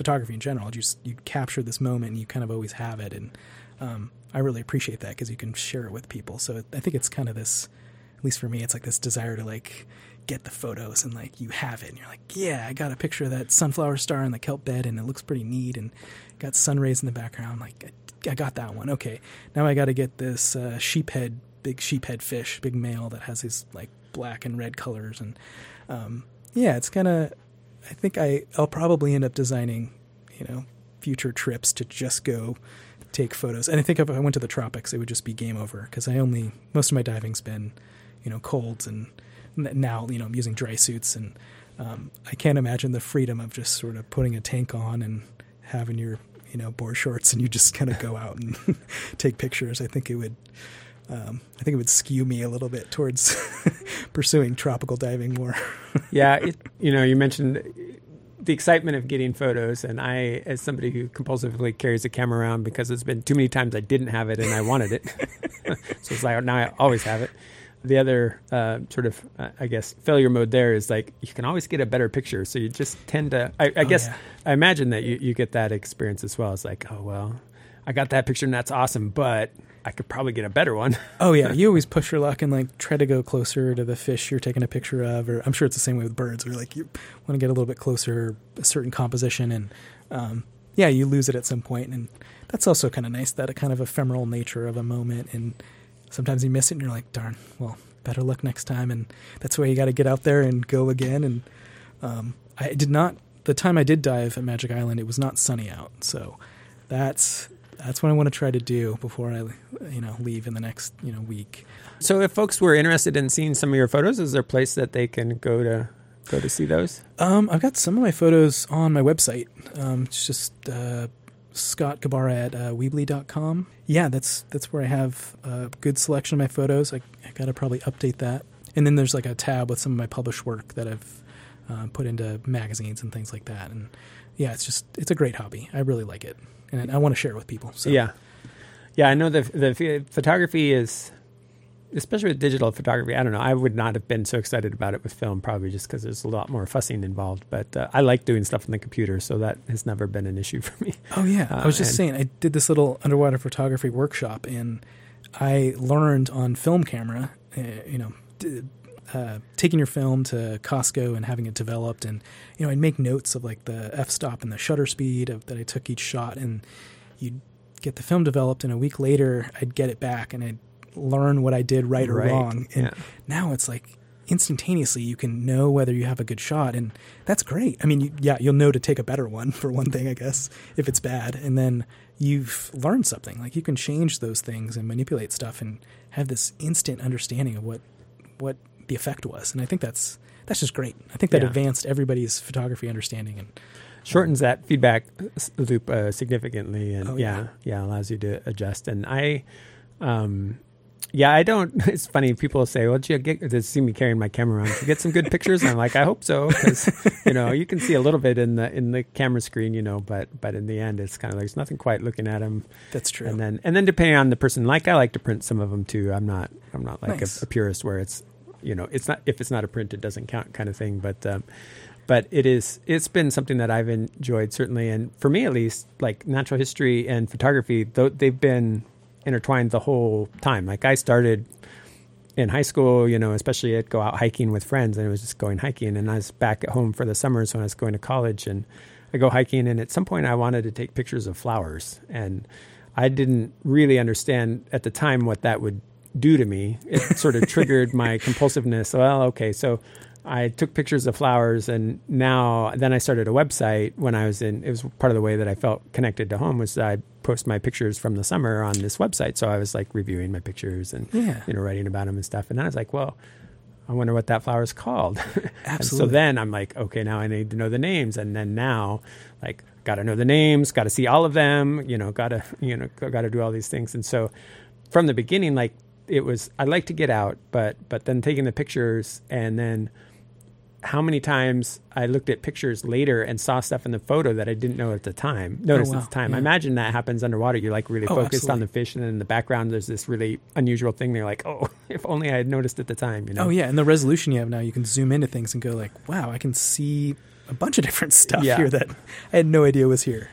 photography in general. You just you capture this moment and you kind of always have it, and um, I really appreciate that because you can share it with people. So I think it's kind of this, at least for me, it's like this desire to like get the photos and like you have it and you're like yeah i got a picture of that sunflower star in the kelp bed and it looks pretty neat and got sun rays in the background like I, I got that one okay now i got to get this uh, sheephead big sheephead fish big male that has these like black and red colors and um, yeah it's kind of i think I, i'll probably end up designing you know future trips to just go take photos and i think if i went to the tropics it would just be game over because i only most of my diving's been you know colds and now you know I'm using dry suits and um, I can't imagine the freedom of just sort of putting a tank on and having your you know board shorts and you just kind of go out and take pictures. I think it would um, I think it would skew me a little bit towards pursuing tropical diving more. yeah it, you know you mentioned the excitement of getting photos and i as somebody who compulsively carries a camera around because it's been too many times i didn't have it and i wanted it so it's like now i always have it the other uh, sort of uh, i guess failure mode there is like you can always get a better picture so you just tend to i, I Oh, guess yeah. i imagine that you, you get that experience as well it's like oh well i got that picture and that's awesome but i could probably get a better one. Oh yeah, you always push your luck and like try to go closer to the fish you're taking a picture of, or I'm sure it's the same way with birds, where like you want to get a little bit closer, a certain composition, and um, yeah, you lose it at some point, and that's also kind of nice that a kind of ephemeral nature of a moment, and sometimes you miss it, and you're like, darn, well, better luck next time, and that's why you got to get out there and go again, and um, I did not the time I did dive at Magic Island, it was not sunny out, so that's that's what I want to try to do before I, you know, leave in the next you know week. so if folks were interested in seeing some of your photos is there a place that they can go to go to see those Um, I've got some of my photos on my website. Um, it's just uh, Scott Gabara at uh, Weebly.com. Yeah, that's that's where I have a good selection of my photos. I, I got to probably update that. And then there's like a tab with some of my published work that I've uh, put into magazines and things like that. And yeah, it's just it's a great hobby. I really like it, and I want to share it with people. So Yeah, yeah. I know the the photography is especially with digital photography. I don't know. I would not have been so excited about it with film, probably just because there's a lot more fussing involved. But uh, I like doing stuff on the computer, so that has never been an issue for me. Oh yeah, I was just and- saying I did this little underwater photography workshop, and I learned on film camera. Uh, you know, uh, taking your film to Costco and having it developed, and you know, I'd make notes of like the f-stop and the shutter speed of, that I took each shot, and you'd get the film developed, and a week later, I'd get it back, and I'd learn what I did right or Right, wrong. And yeah. now it's like instantaneously you can know whether you have a good shot and that's great i mean you, yeah you'll know to take a better one for one thing i guess if it's bad and then you've learned something like you can change those things and manipulate stuff and have this instant understanding of what what the effect was and i think that's that's just great i think that Yeah. advanced everybody's photography understanding and shortens that feedback loop uh, significantly, and Oh, yeah. yeah. yeah, allows you to adjust. And I, um, yeah, I don't. It's funny. People say, "Well, you get to see me carrying my camera around? You get some good pictures?" And I'm like, "I hope so," because you know you can see a little bit in the in the camera screen, you know, but but in the end, it's kind of like there's nothing quite looking at them. that's true And then and then depending on the person, like I like to print some of them too. I'm not I'm not like Nice. a, a purist where it's you know it's not if it's not a print it doesn't count kind of thing. But um, but it is it's been something that I've enjoyed certainly, and for me at least, like natural history and photography, though they've been intertwined the whole time. Like I started in high school, you know, especially I'd go out hiking with friends and it was just going hiking. And I was back at home for the summers when I was going to college and I go hiking. And at some point I wanted to take pictures of flowers. And I didn't really understand at the time what that would do to me. It sort of triggered my compulsiveness. Well, okay. So I took pictures of flowers and now then I started a website when I was in it was part of the way that I felt connected to home was I post my pictures from the summer on this website. So I was like reviewing my pictures and Yeah. you know, writing about them and stuff. And then I was like, well, I wonder what that flower is called. and so then I'm like, okay, now I need to know the names. And then now, like, got to know the names, got to see all of them, you know, got to, you know, got to do all these things. And so from the beginning, like, it was, I like to get out, but, but then taking the pictures and then how many times I looked at pictures later and saw stuff in the photo that I didn't know at the time, oh, notice wow. at the time. I imagine that happens underwater. You're like really Oh, focused on the fish, and then in the background, there's this really unusual thing. They're like, oh, if only I had noticed at the time, you know? oh yeah and the resolution you have now you can zoom into things and go like wow i can see a bunch of different stuff Yeah. here that i had no idea was here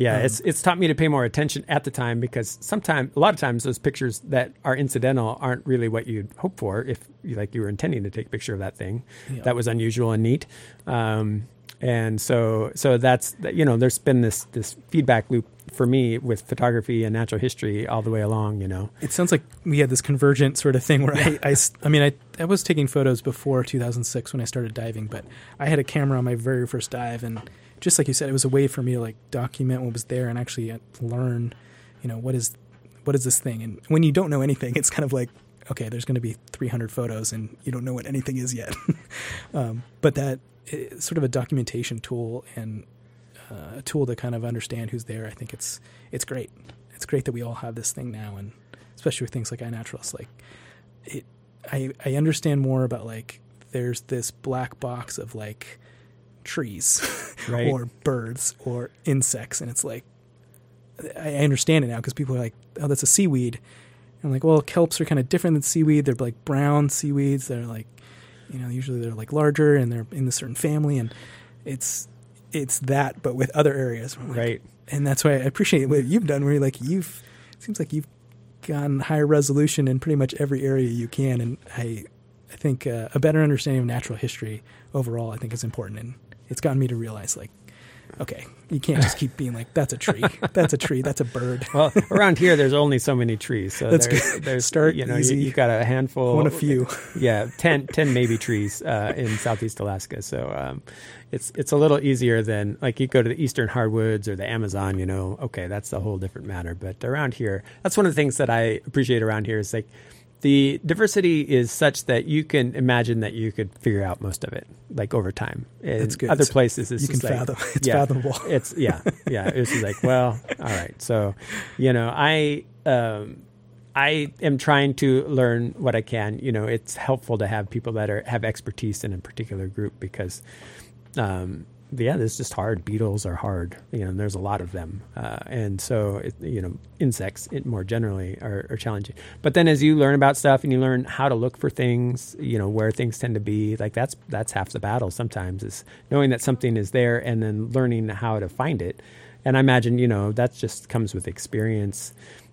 Yeah, Um, it's it's taught me to pay more attention at the time because sometimes, a lot of times, those pictures that are incidental aren't really what you'd hope for if you, like you were intending to take a picture of that thing Yeah. that was unusual and neat. Um, and so so that's you know there's been this this feedback loop for me with photography and natural history all the way along. You know, It sounds like we had this convergent sort of thing where I I mean, I, I was taking photos before 2006 when I started diving, but I had a camera on my very first dive. And just like you said, it was a way for me to like document what was there and actually uh, learn, you know, what is, what is this thing? And when you don't know anything, it's kind of like, okay, there's going to be 300 photos and you don't know what anything is yet. um, but that is sort of a documentation tool and uh, a tool to kind of understand who's there. I think it's it's great. It's great that we all have this thing now, and especially with things like iNaturalist. Like it, I I understand more about like there's this black box of like trees Right. or birds or insects, and it's like I understand it now because people are like, oh, that's a seaweed. And I'm like, well, kelps are kind of different than seaweed. They're like brown seaweeds. They're like, you know, usually they're like larger and they're in a certain family, and it's it's that, but with other areas. Like, right? and that's why I appreciate what you've done. Where you're like you've it seems like you've gotten higher resolution in pretty much every area you can, and I I think uh, a better understanding of natural history overall I think is important, and it's gotten me to realize like. Okay, you can't just keep being like, "That's a tree. That's a tree. That's a bird." Well, around here, there's only so many trees, so That's there's, good. there's Start you know easy. You, you've got a handful, want a few. yeah, 10, 10 maybe trees uh, in southeast Alaska. So um, it's it's a little easier than like you go to the eastern hardwoods or the Amazon. You know, okay, that's a whole different matter. But around here, that's one of the things that I appreciate around here is like the diversity is such that you can imagine that you could figure out most of it like over time. In That's good. Other It's- places, it's you can like, fathom. It's yeah, fathomable. It's yeah, yeah. It's like well, all right. So you know, I. Um, I am trying to learn what I can. You know, it's helpful to have people that are have expertise in a particular group because, um, yeah, it's just hard. Beetles are hard, you know, and there's a lot of them. Uh, and so, it, you know, insects it more generally are, are, challenging. But then as you learn about stuff and you learn how to look for things, you know, where things tend to be, like that's, that's half the battle sometimes is knowing that something is there and then learning how to find it. And I imagine, you know, that just comes with experience.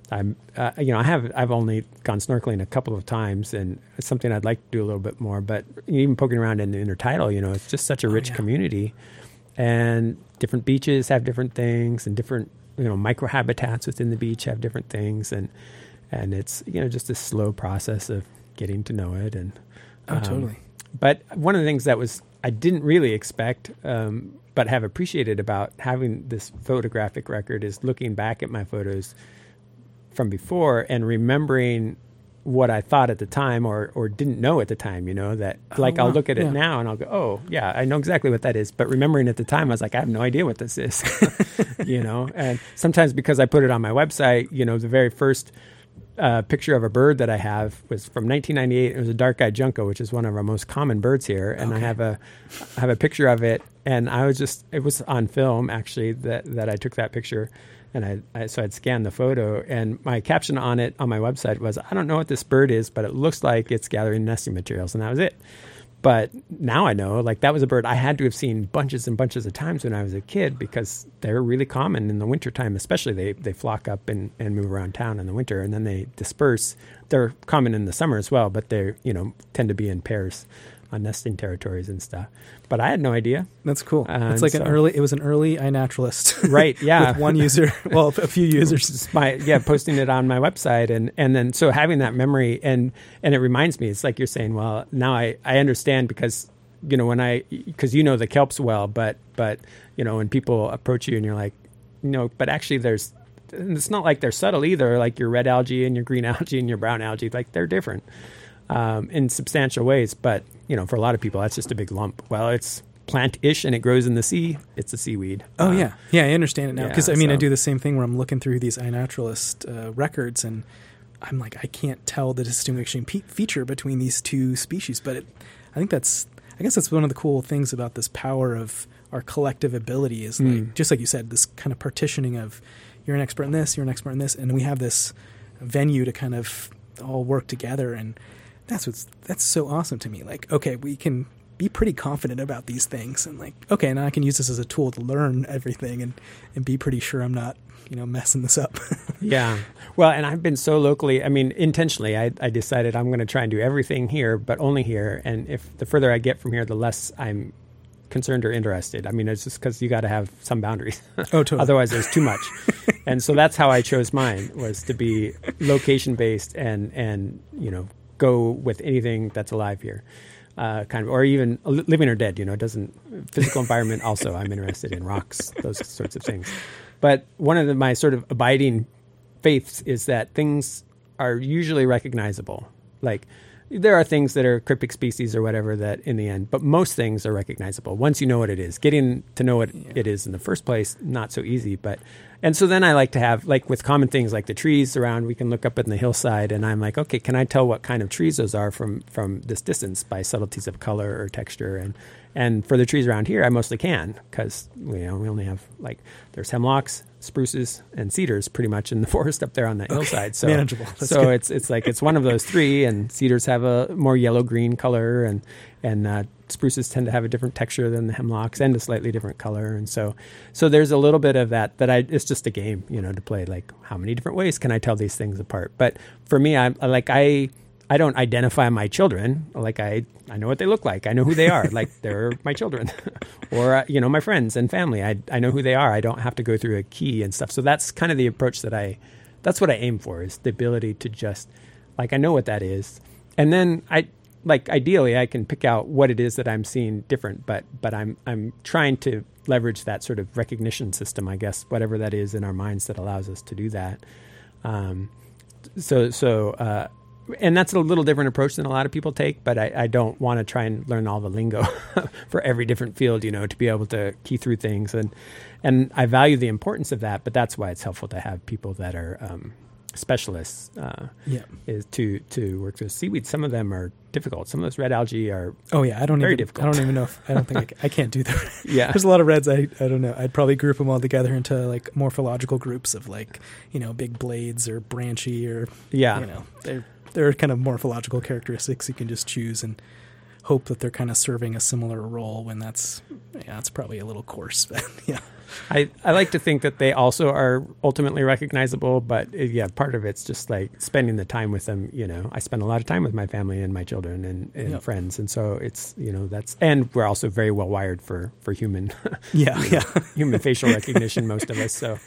I'm, uh, you know, I have, I've only gone snorkeling a couple of times, and it's something I'd like to do a little bit more. But even poking around in the intertidal, you know, it's just such a oh, rich oh, yeah. community, and different beaches have different things, and different, you know, microhabitats within the beach have different things, and and it's you know just a slow process of getting to know it, and oh, um, totally. But one of the things that was I didn't really expect, um, but have appreciated about having this photographic record is looking back at my photos from before and remembering what I thought at the time or or didn't know at the time, you know, that oh, like wow. I'll look at it yeah. now and I'll go, "Oh, yeah, I know exactly what that is." But remembering at the time I was like, "I have no idea what this is." you know, and sometimes because I put it on my website, you know, the very first uh, picture of a bird that I have was from 1998. It was a dark-eyed junco, which is one of our most common birds here, and okay. I have a I have a picture of it, and I was just it was on film actually that that I took that picture, and I, I, so I'd scan the photo, and my caption on it on my website was, "I don't know what this bird is, but it looks like it's gathering nesting materials," and that was it. But now I know, like that was a bird I had to have seen bunches and bunches of times when I was a kid because they're really common in the wintertime, especially they, they flock up and, and move around town in the winter and then they disperse. They're common in the summer as well, but they you know tend to be in pairs on nesting territories and stuff. But I had no idea. That's cool. Uh, it's like so, an early. It was an early iNaturalist, right? Yeah, with one user. Well, a few users. my yeah, posting it on my website, and and then so having that memory, and and it reminds me. It's like you're saying. Well, now I I understand because you know when I because you know the kelps well, but but you know when people approach you and you're like, you know, but actually there's. It's not like they're subtle either. Like your red algae and your green algae and your brown algae, like they're different um, in substantial ways. But you know, for a lot of people, that's just a big lump. Well, it's plant-ish and it grows in the sea. It's a seaweed. Oh uh, yeah, yeah, I understand it now because yeah, I mean, so. I do the same thing where I'm looking through these iNaturalist uh, records and I'm like, I can't tell the distinguishing pe- feature between these two species. But it, I think that's, I guess that's one of the cool things about this power of our collective ability is like, mm. just like you said, this kind of partitioning of you're an expert in this, you're an expert in this, and we have this venue to kind of all work together and that's what's that's so awesome to me. Like, okay, we can be pretty confident about these things and like, okay, now I can use this as a tool to learn everything and and be pretty sure I'm not you know messing this up. yeah. Well, and I've been so locally. I mean, intentionally, I, I decided I'm going to try and do everything here, but only here. And if the further I get from here, the less I'm concerned or interested. I mean, it's just because you got to have some boundaries. Oh, totally. Otherwise, there's too much. and so that's how I chose mine was to be location based and and you know go with anything that's alive here. Uh, kind of, or even living or dead. You know, it doesn't physical environment. Also, I'm interested in rocks, those sorts of things. But one of the, my sort of abiding faiths is that things are usually recognizable. Like there are things that are cryptic species or whatever that in the end, but most things are recognizable once you know what it is. Getting to know what yeah. it is in the first place, not so easy, but and so then I like to have, like with common things like the trees around, we can look up in the hillside and I'm like, okay, can I tell what kind of trees those are from, from this distance by subtleties of color or texture? And, and for the trees around here, I mostly can because you know, we only have like, there's hemlocks, spruces, and cedars pretty much in the forest up there on that okay. hillside. So, Manageable. That's so good. it's, it's like, it's one of those three and cedars have a more yellow green color and, and uh, spruces tend to have a different texture than the hemlocks and a slightly different color and so so there's a little bit of that that I it's just a game you know to play like how many different ways can I tell these things apart but for me I'm like I I don't identify my children. Like I I know what they look like. I know who they are. Like they're my children. Or uh, you know my friends and family. I I know who they are. I don't have to go through a key and stuff. So that's kind of the approach that I that's what I aim for is the ability to just like I know what that is. And then I like ideally I can pick out what it is that I'm seeing different, but but I'm I'm trying to leverage that sort of recognition system, I guess, whatever that is in our minds that allows us to do that. Um, so so uh, and that's a little different approach than a lot of people take, but I, I don't want to try and learn all the lingo for every different field, you know, to be able to key through things and and I value the importance of that, but that's why it's helpful to have people that are um, specialists uh, Yeah. is to to work with seaweed. Some of them are difficult. Some of those red algae are Oh yeah. I don't Very even. difficult. I don't even know if I don't think I, c- I can't do that. yeah There's a lot of reds. I I don't know. I'd probably group them all together into like morphological groups of like you know big blades or branchy or yeah you know they're they're kind of morphological characteristics you can just choose and hope that they're kind of serving a similar role when that's yeah that's probably a little coarse but yeah I, I like to think that they also are ultimately recognizable, but uh, yeah, part of it's just like spending the time with them. You know, I spend a lot of time with my family and my children and, and Yep. friends, and so it's you know that's and we're also very well wired for for human yeah yeah human facial recognition, most of us. So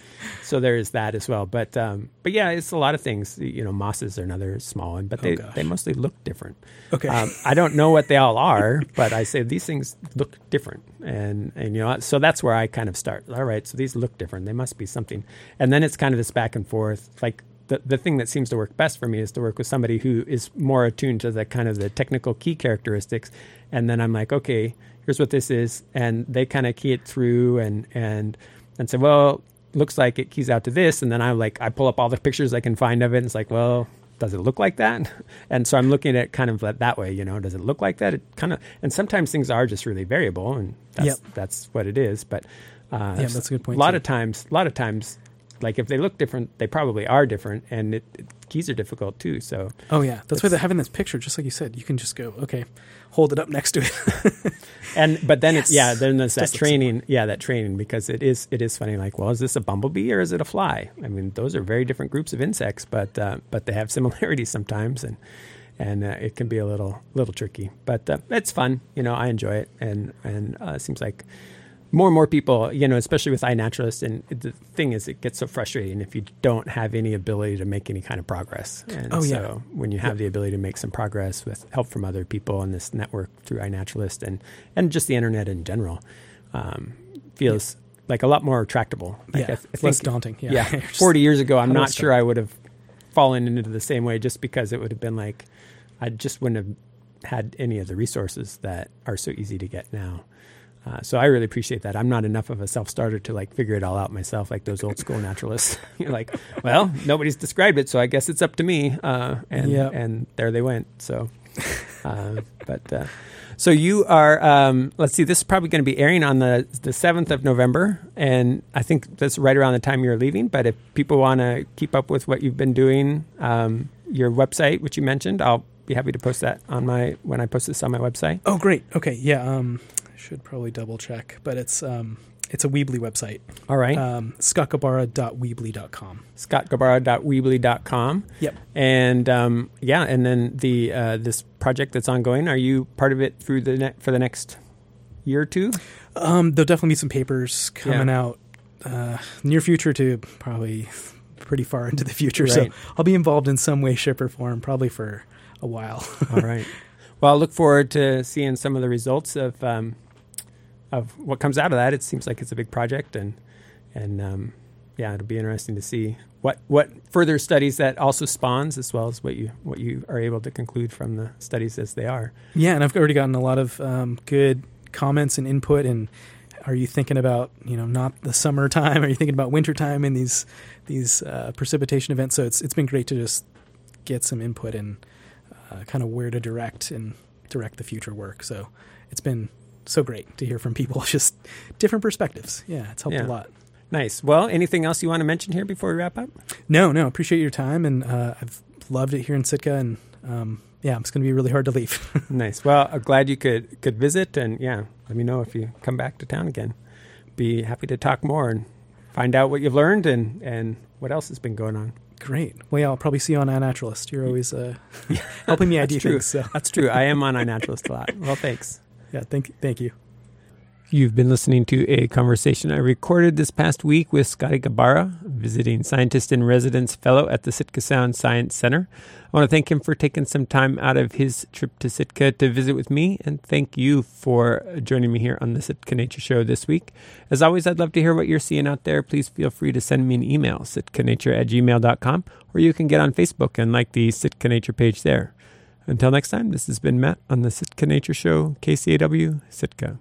so there is that as well. But um, but yeah, it's a lot of things. You know, mosses are another small one, but Oh, they gosh. they mostly look different. okay Um, I don't know what they all are, but I say these things look different, and and you know, so that's where I kind of start. All right, so these look different. They must be something, and then it's kind of this back and forth. Like the the thing that seems to work best for me is to work with somebody who is more attuned to the kind of the technical key characteristics, and then I'm like, okay, here's what this is, and they kind of key it through and and and say, well, looks like it keys out to this, and then I like I pull up all the pictures I can find of it, and it's like, well, does it look like that? And so I'm looking at it kind of that- way, you know, does it look like that? It kind of, and sometimes things are just really variable, and that's Yep. that's what it is. But uh, Yeah, that's a good point, A lot too. of times, a lot of times, like if they look different, they probably are different, and it, it, keys are difficult too. So oh yeah. That's why they're having this picture just like you said. You can just go okay hold it up next to it. And but then it's yeah then there's that training yeah that training because it is it is funny like well is this a bumblebee or is it a fly? I mean those are very different groups of insects but uh, but they have similarities sometimes and and uh, it can be a little little tricky. But uh, it's fun. You know i enjoy it and and uh, it seems like more and more people, you know, especially with iNaturalist, and the thing is, it gets so frustrating if you don't have any ability to make any kind of progress. And Oh, yeah. so when you have the ability to make some progress with help from other people in this network through iNaturalist and and just the internet in general, um, feels like a lot more tractable. Like yeah I, th- I it's less daunting yeah, yeah, 40 years ago, I'm how do I not sure? I would have fallen into the same way just because it would have been like, I just wouldn't have had any of the resources that are so easy to get now. Uh, so I really appreciate that. I'm not enough of a self-starter to like figure it all out myself, like those old school naturalists. You're like, well, nobody's described it, so I guess it's up to me. Uh, and Yep. and there they went. So, uh, but uh, so you are. Um, let's see. This is probably going to be airing on the the seventh of November, and I think that's right around the time you're leaving. But if people want to keep up with what you've been doing, um, your website, which you mentioned, I'll be happy to post that on my when I post this on my website. oh great okay yeah um should probably double check but it's um it's a Weebly website All right, um scottgabara.weebly.com scottgabara.weebly.com. Yep. And um, yeah, and then the uh, this project that's ongoing. Are you part of it through the ne- for the next year or two? Um, there'll definitely be some papers coming Yeah. out uh, near future to probably pretty far into the future. Right. So I'll be involved in some way, shape, or form, probably for a while. All right. Well, I look forward to seeing some of the results of um, of what comes out of that. It seems like it's a big project, and and um, yeah, it'll be interesting to see what what further studies that also spawns, as well as what you what you are able to conclude from the studies as they are. yeah, and I've already gotten a lot of um, good comments and input. And are you thinking about you know not the summertime? Are you thinking about wintertime and these these uh, precipitation events? So it's it's been great to just get some input and uh, kind of where to direct and direct the future work. So it's been so great to hear from people, just different perspectives. Yeah, it's helped Yeah. a lot. Nice. Well, anything else you want to mention here before we wrap up? No, no, appreciate your time, and uh, I've loved it here in Sitka, and um, yeah, it's going to be really hard to leave. Nice. Well, I'm glad you could could visit, and yeah, let me know if you come back to town again. Be happy to talk more and find out what you've learned and and what else has been going on. Great. Well, yeah, I'll probably see you on iNaturalist. You're always uh, helping me ID That's true. things. So That's true. I am on iNaturalist a lot. Well, thanks. Yeah, thank thank you. You've been listening to a conversation I recorded this past week with Scotty Gabara, visiting scientist in residence fellow at the Sitka Sound Science Center. I want to thank him for taking some time out of his trip to Sitka to visit with me, and thank you for joining me here on the Sitka Nature Show this week. As always, I'd love to hear what you're seeing out there. Please feel free to send me an email, sitkanature at gmail.com, or you can get on Facebook and like the Sitka Nature page there. Until next time, this has been Matt on the Sitka Nature Show, KCAW, Sitka.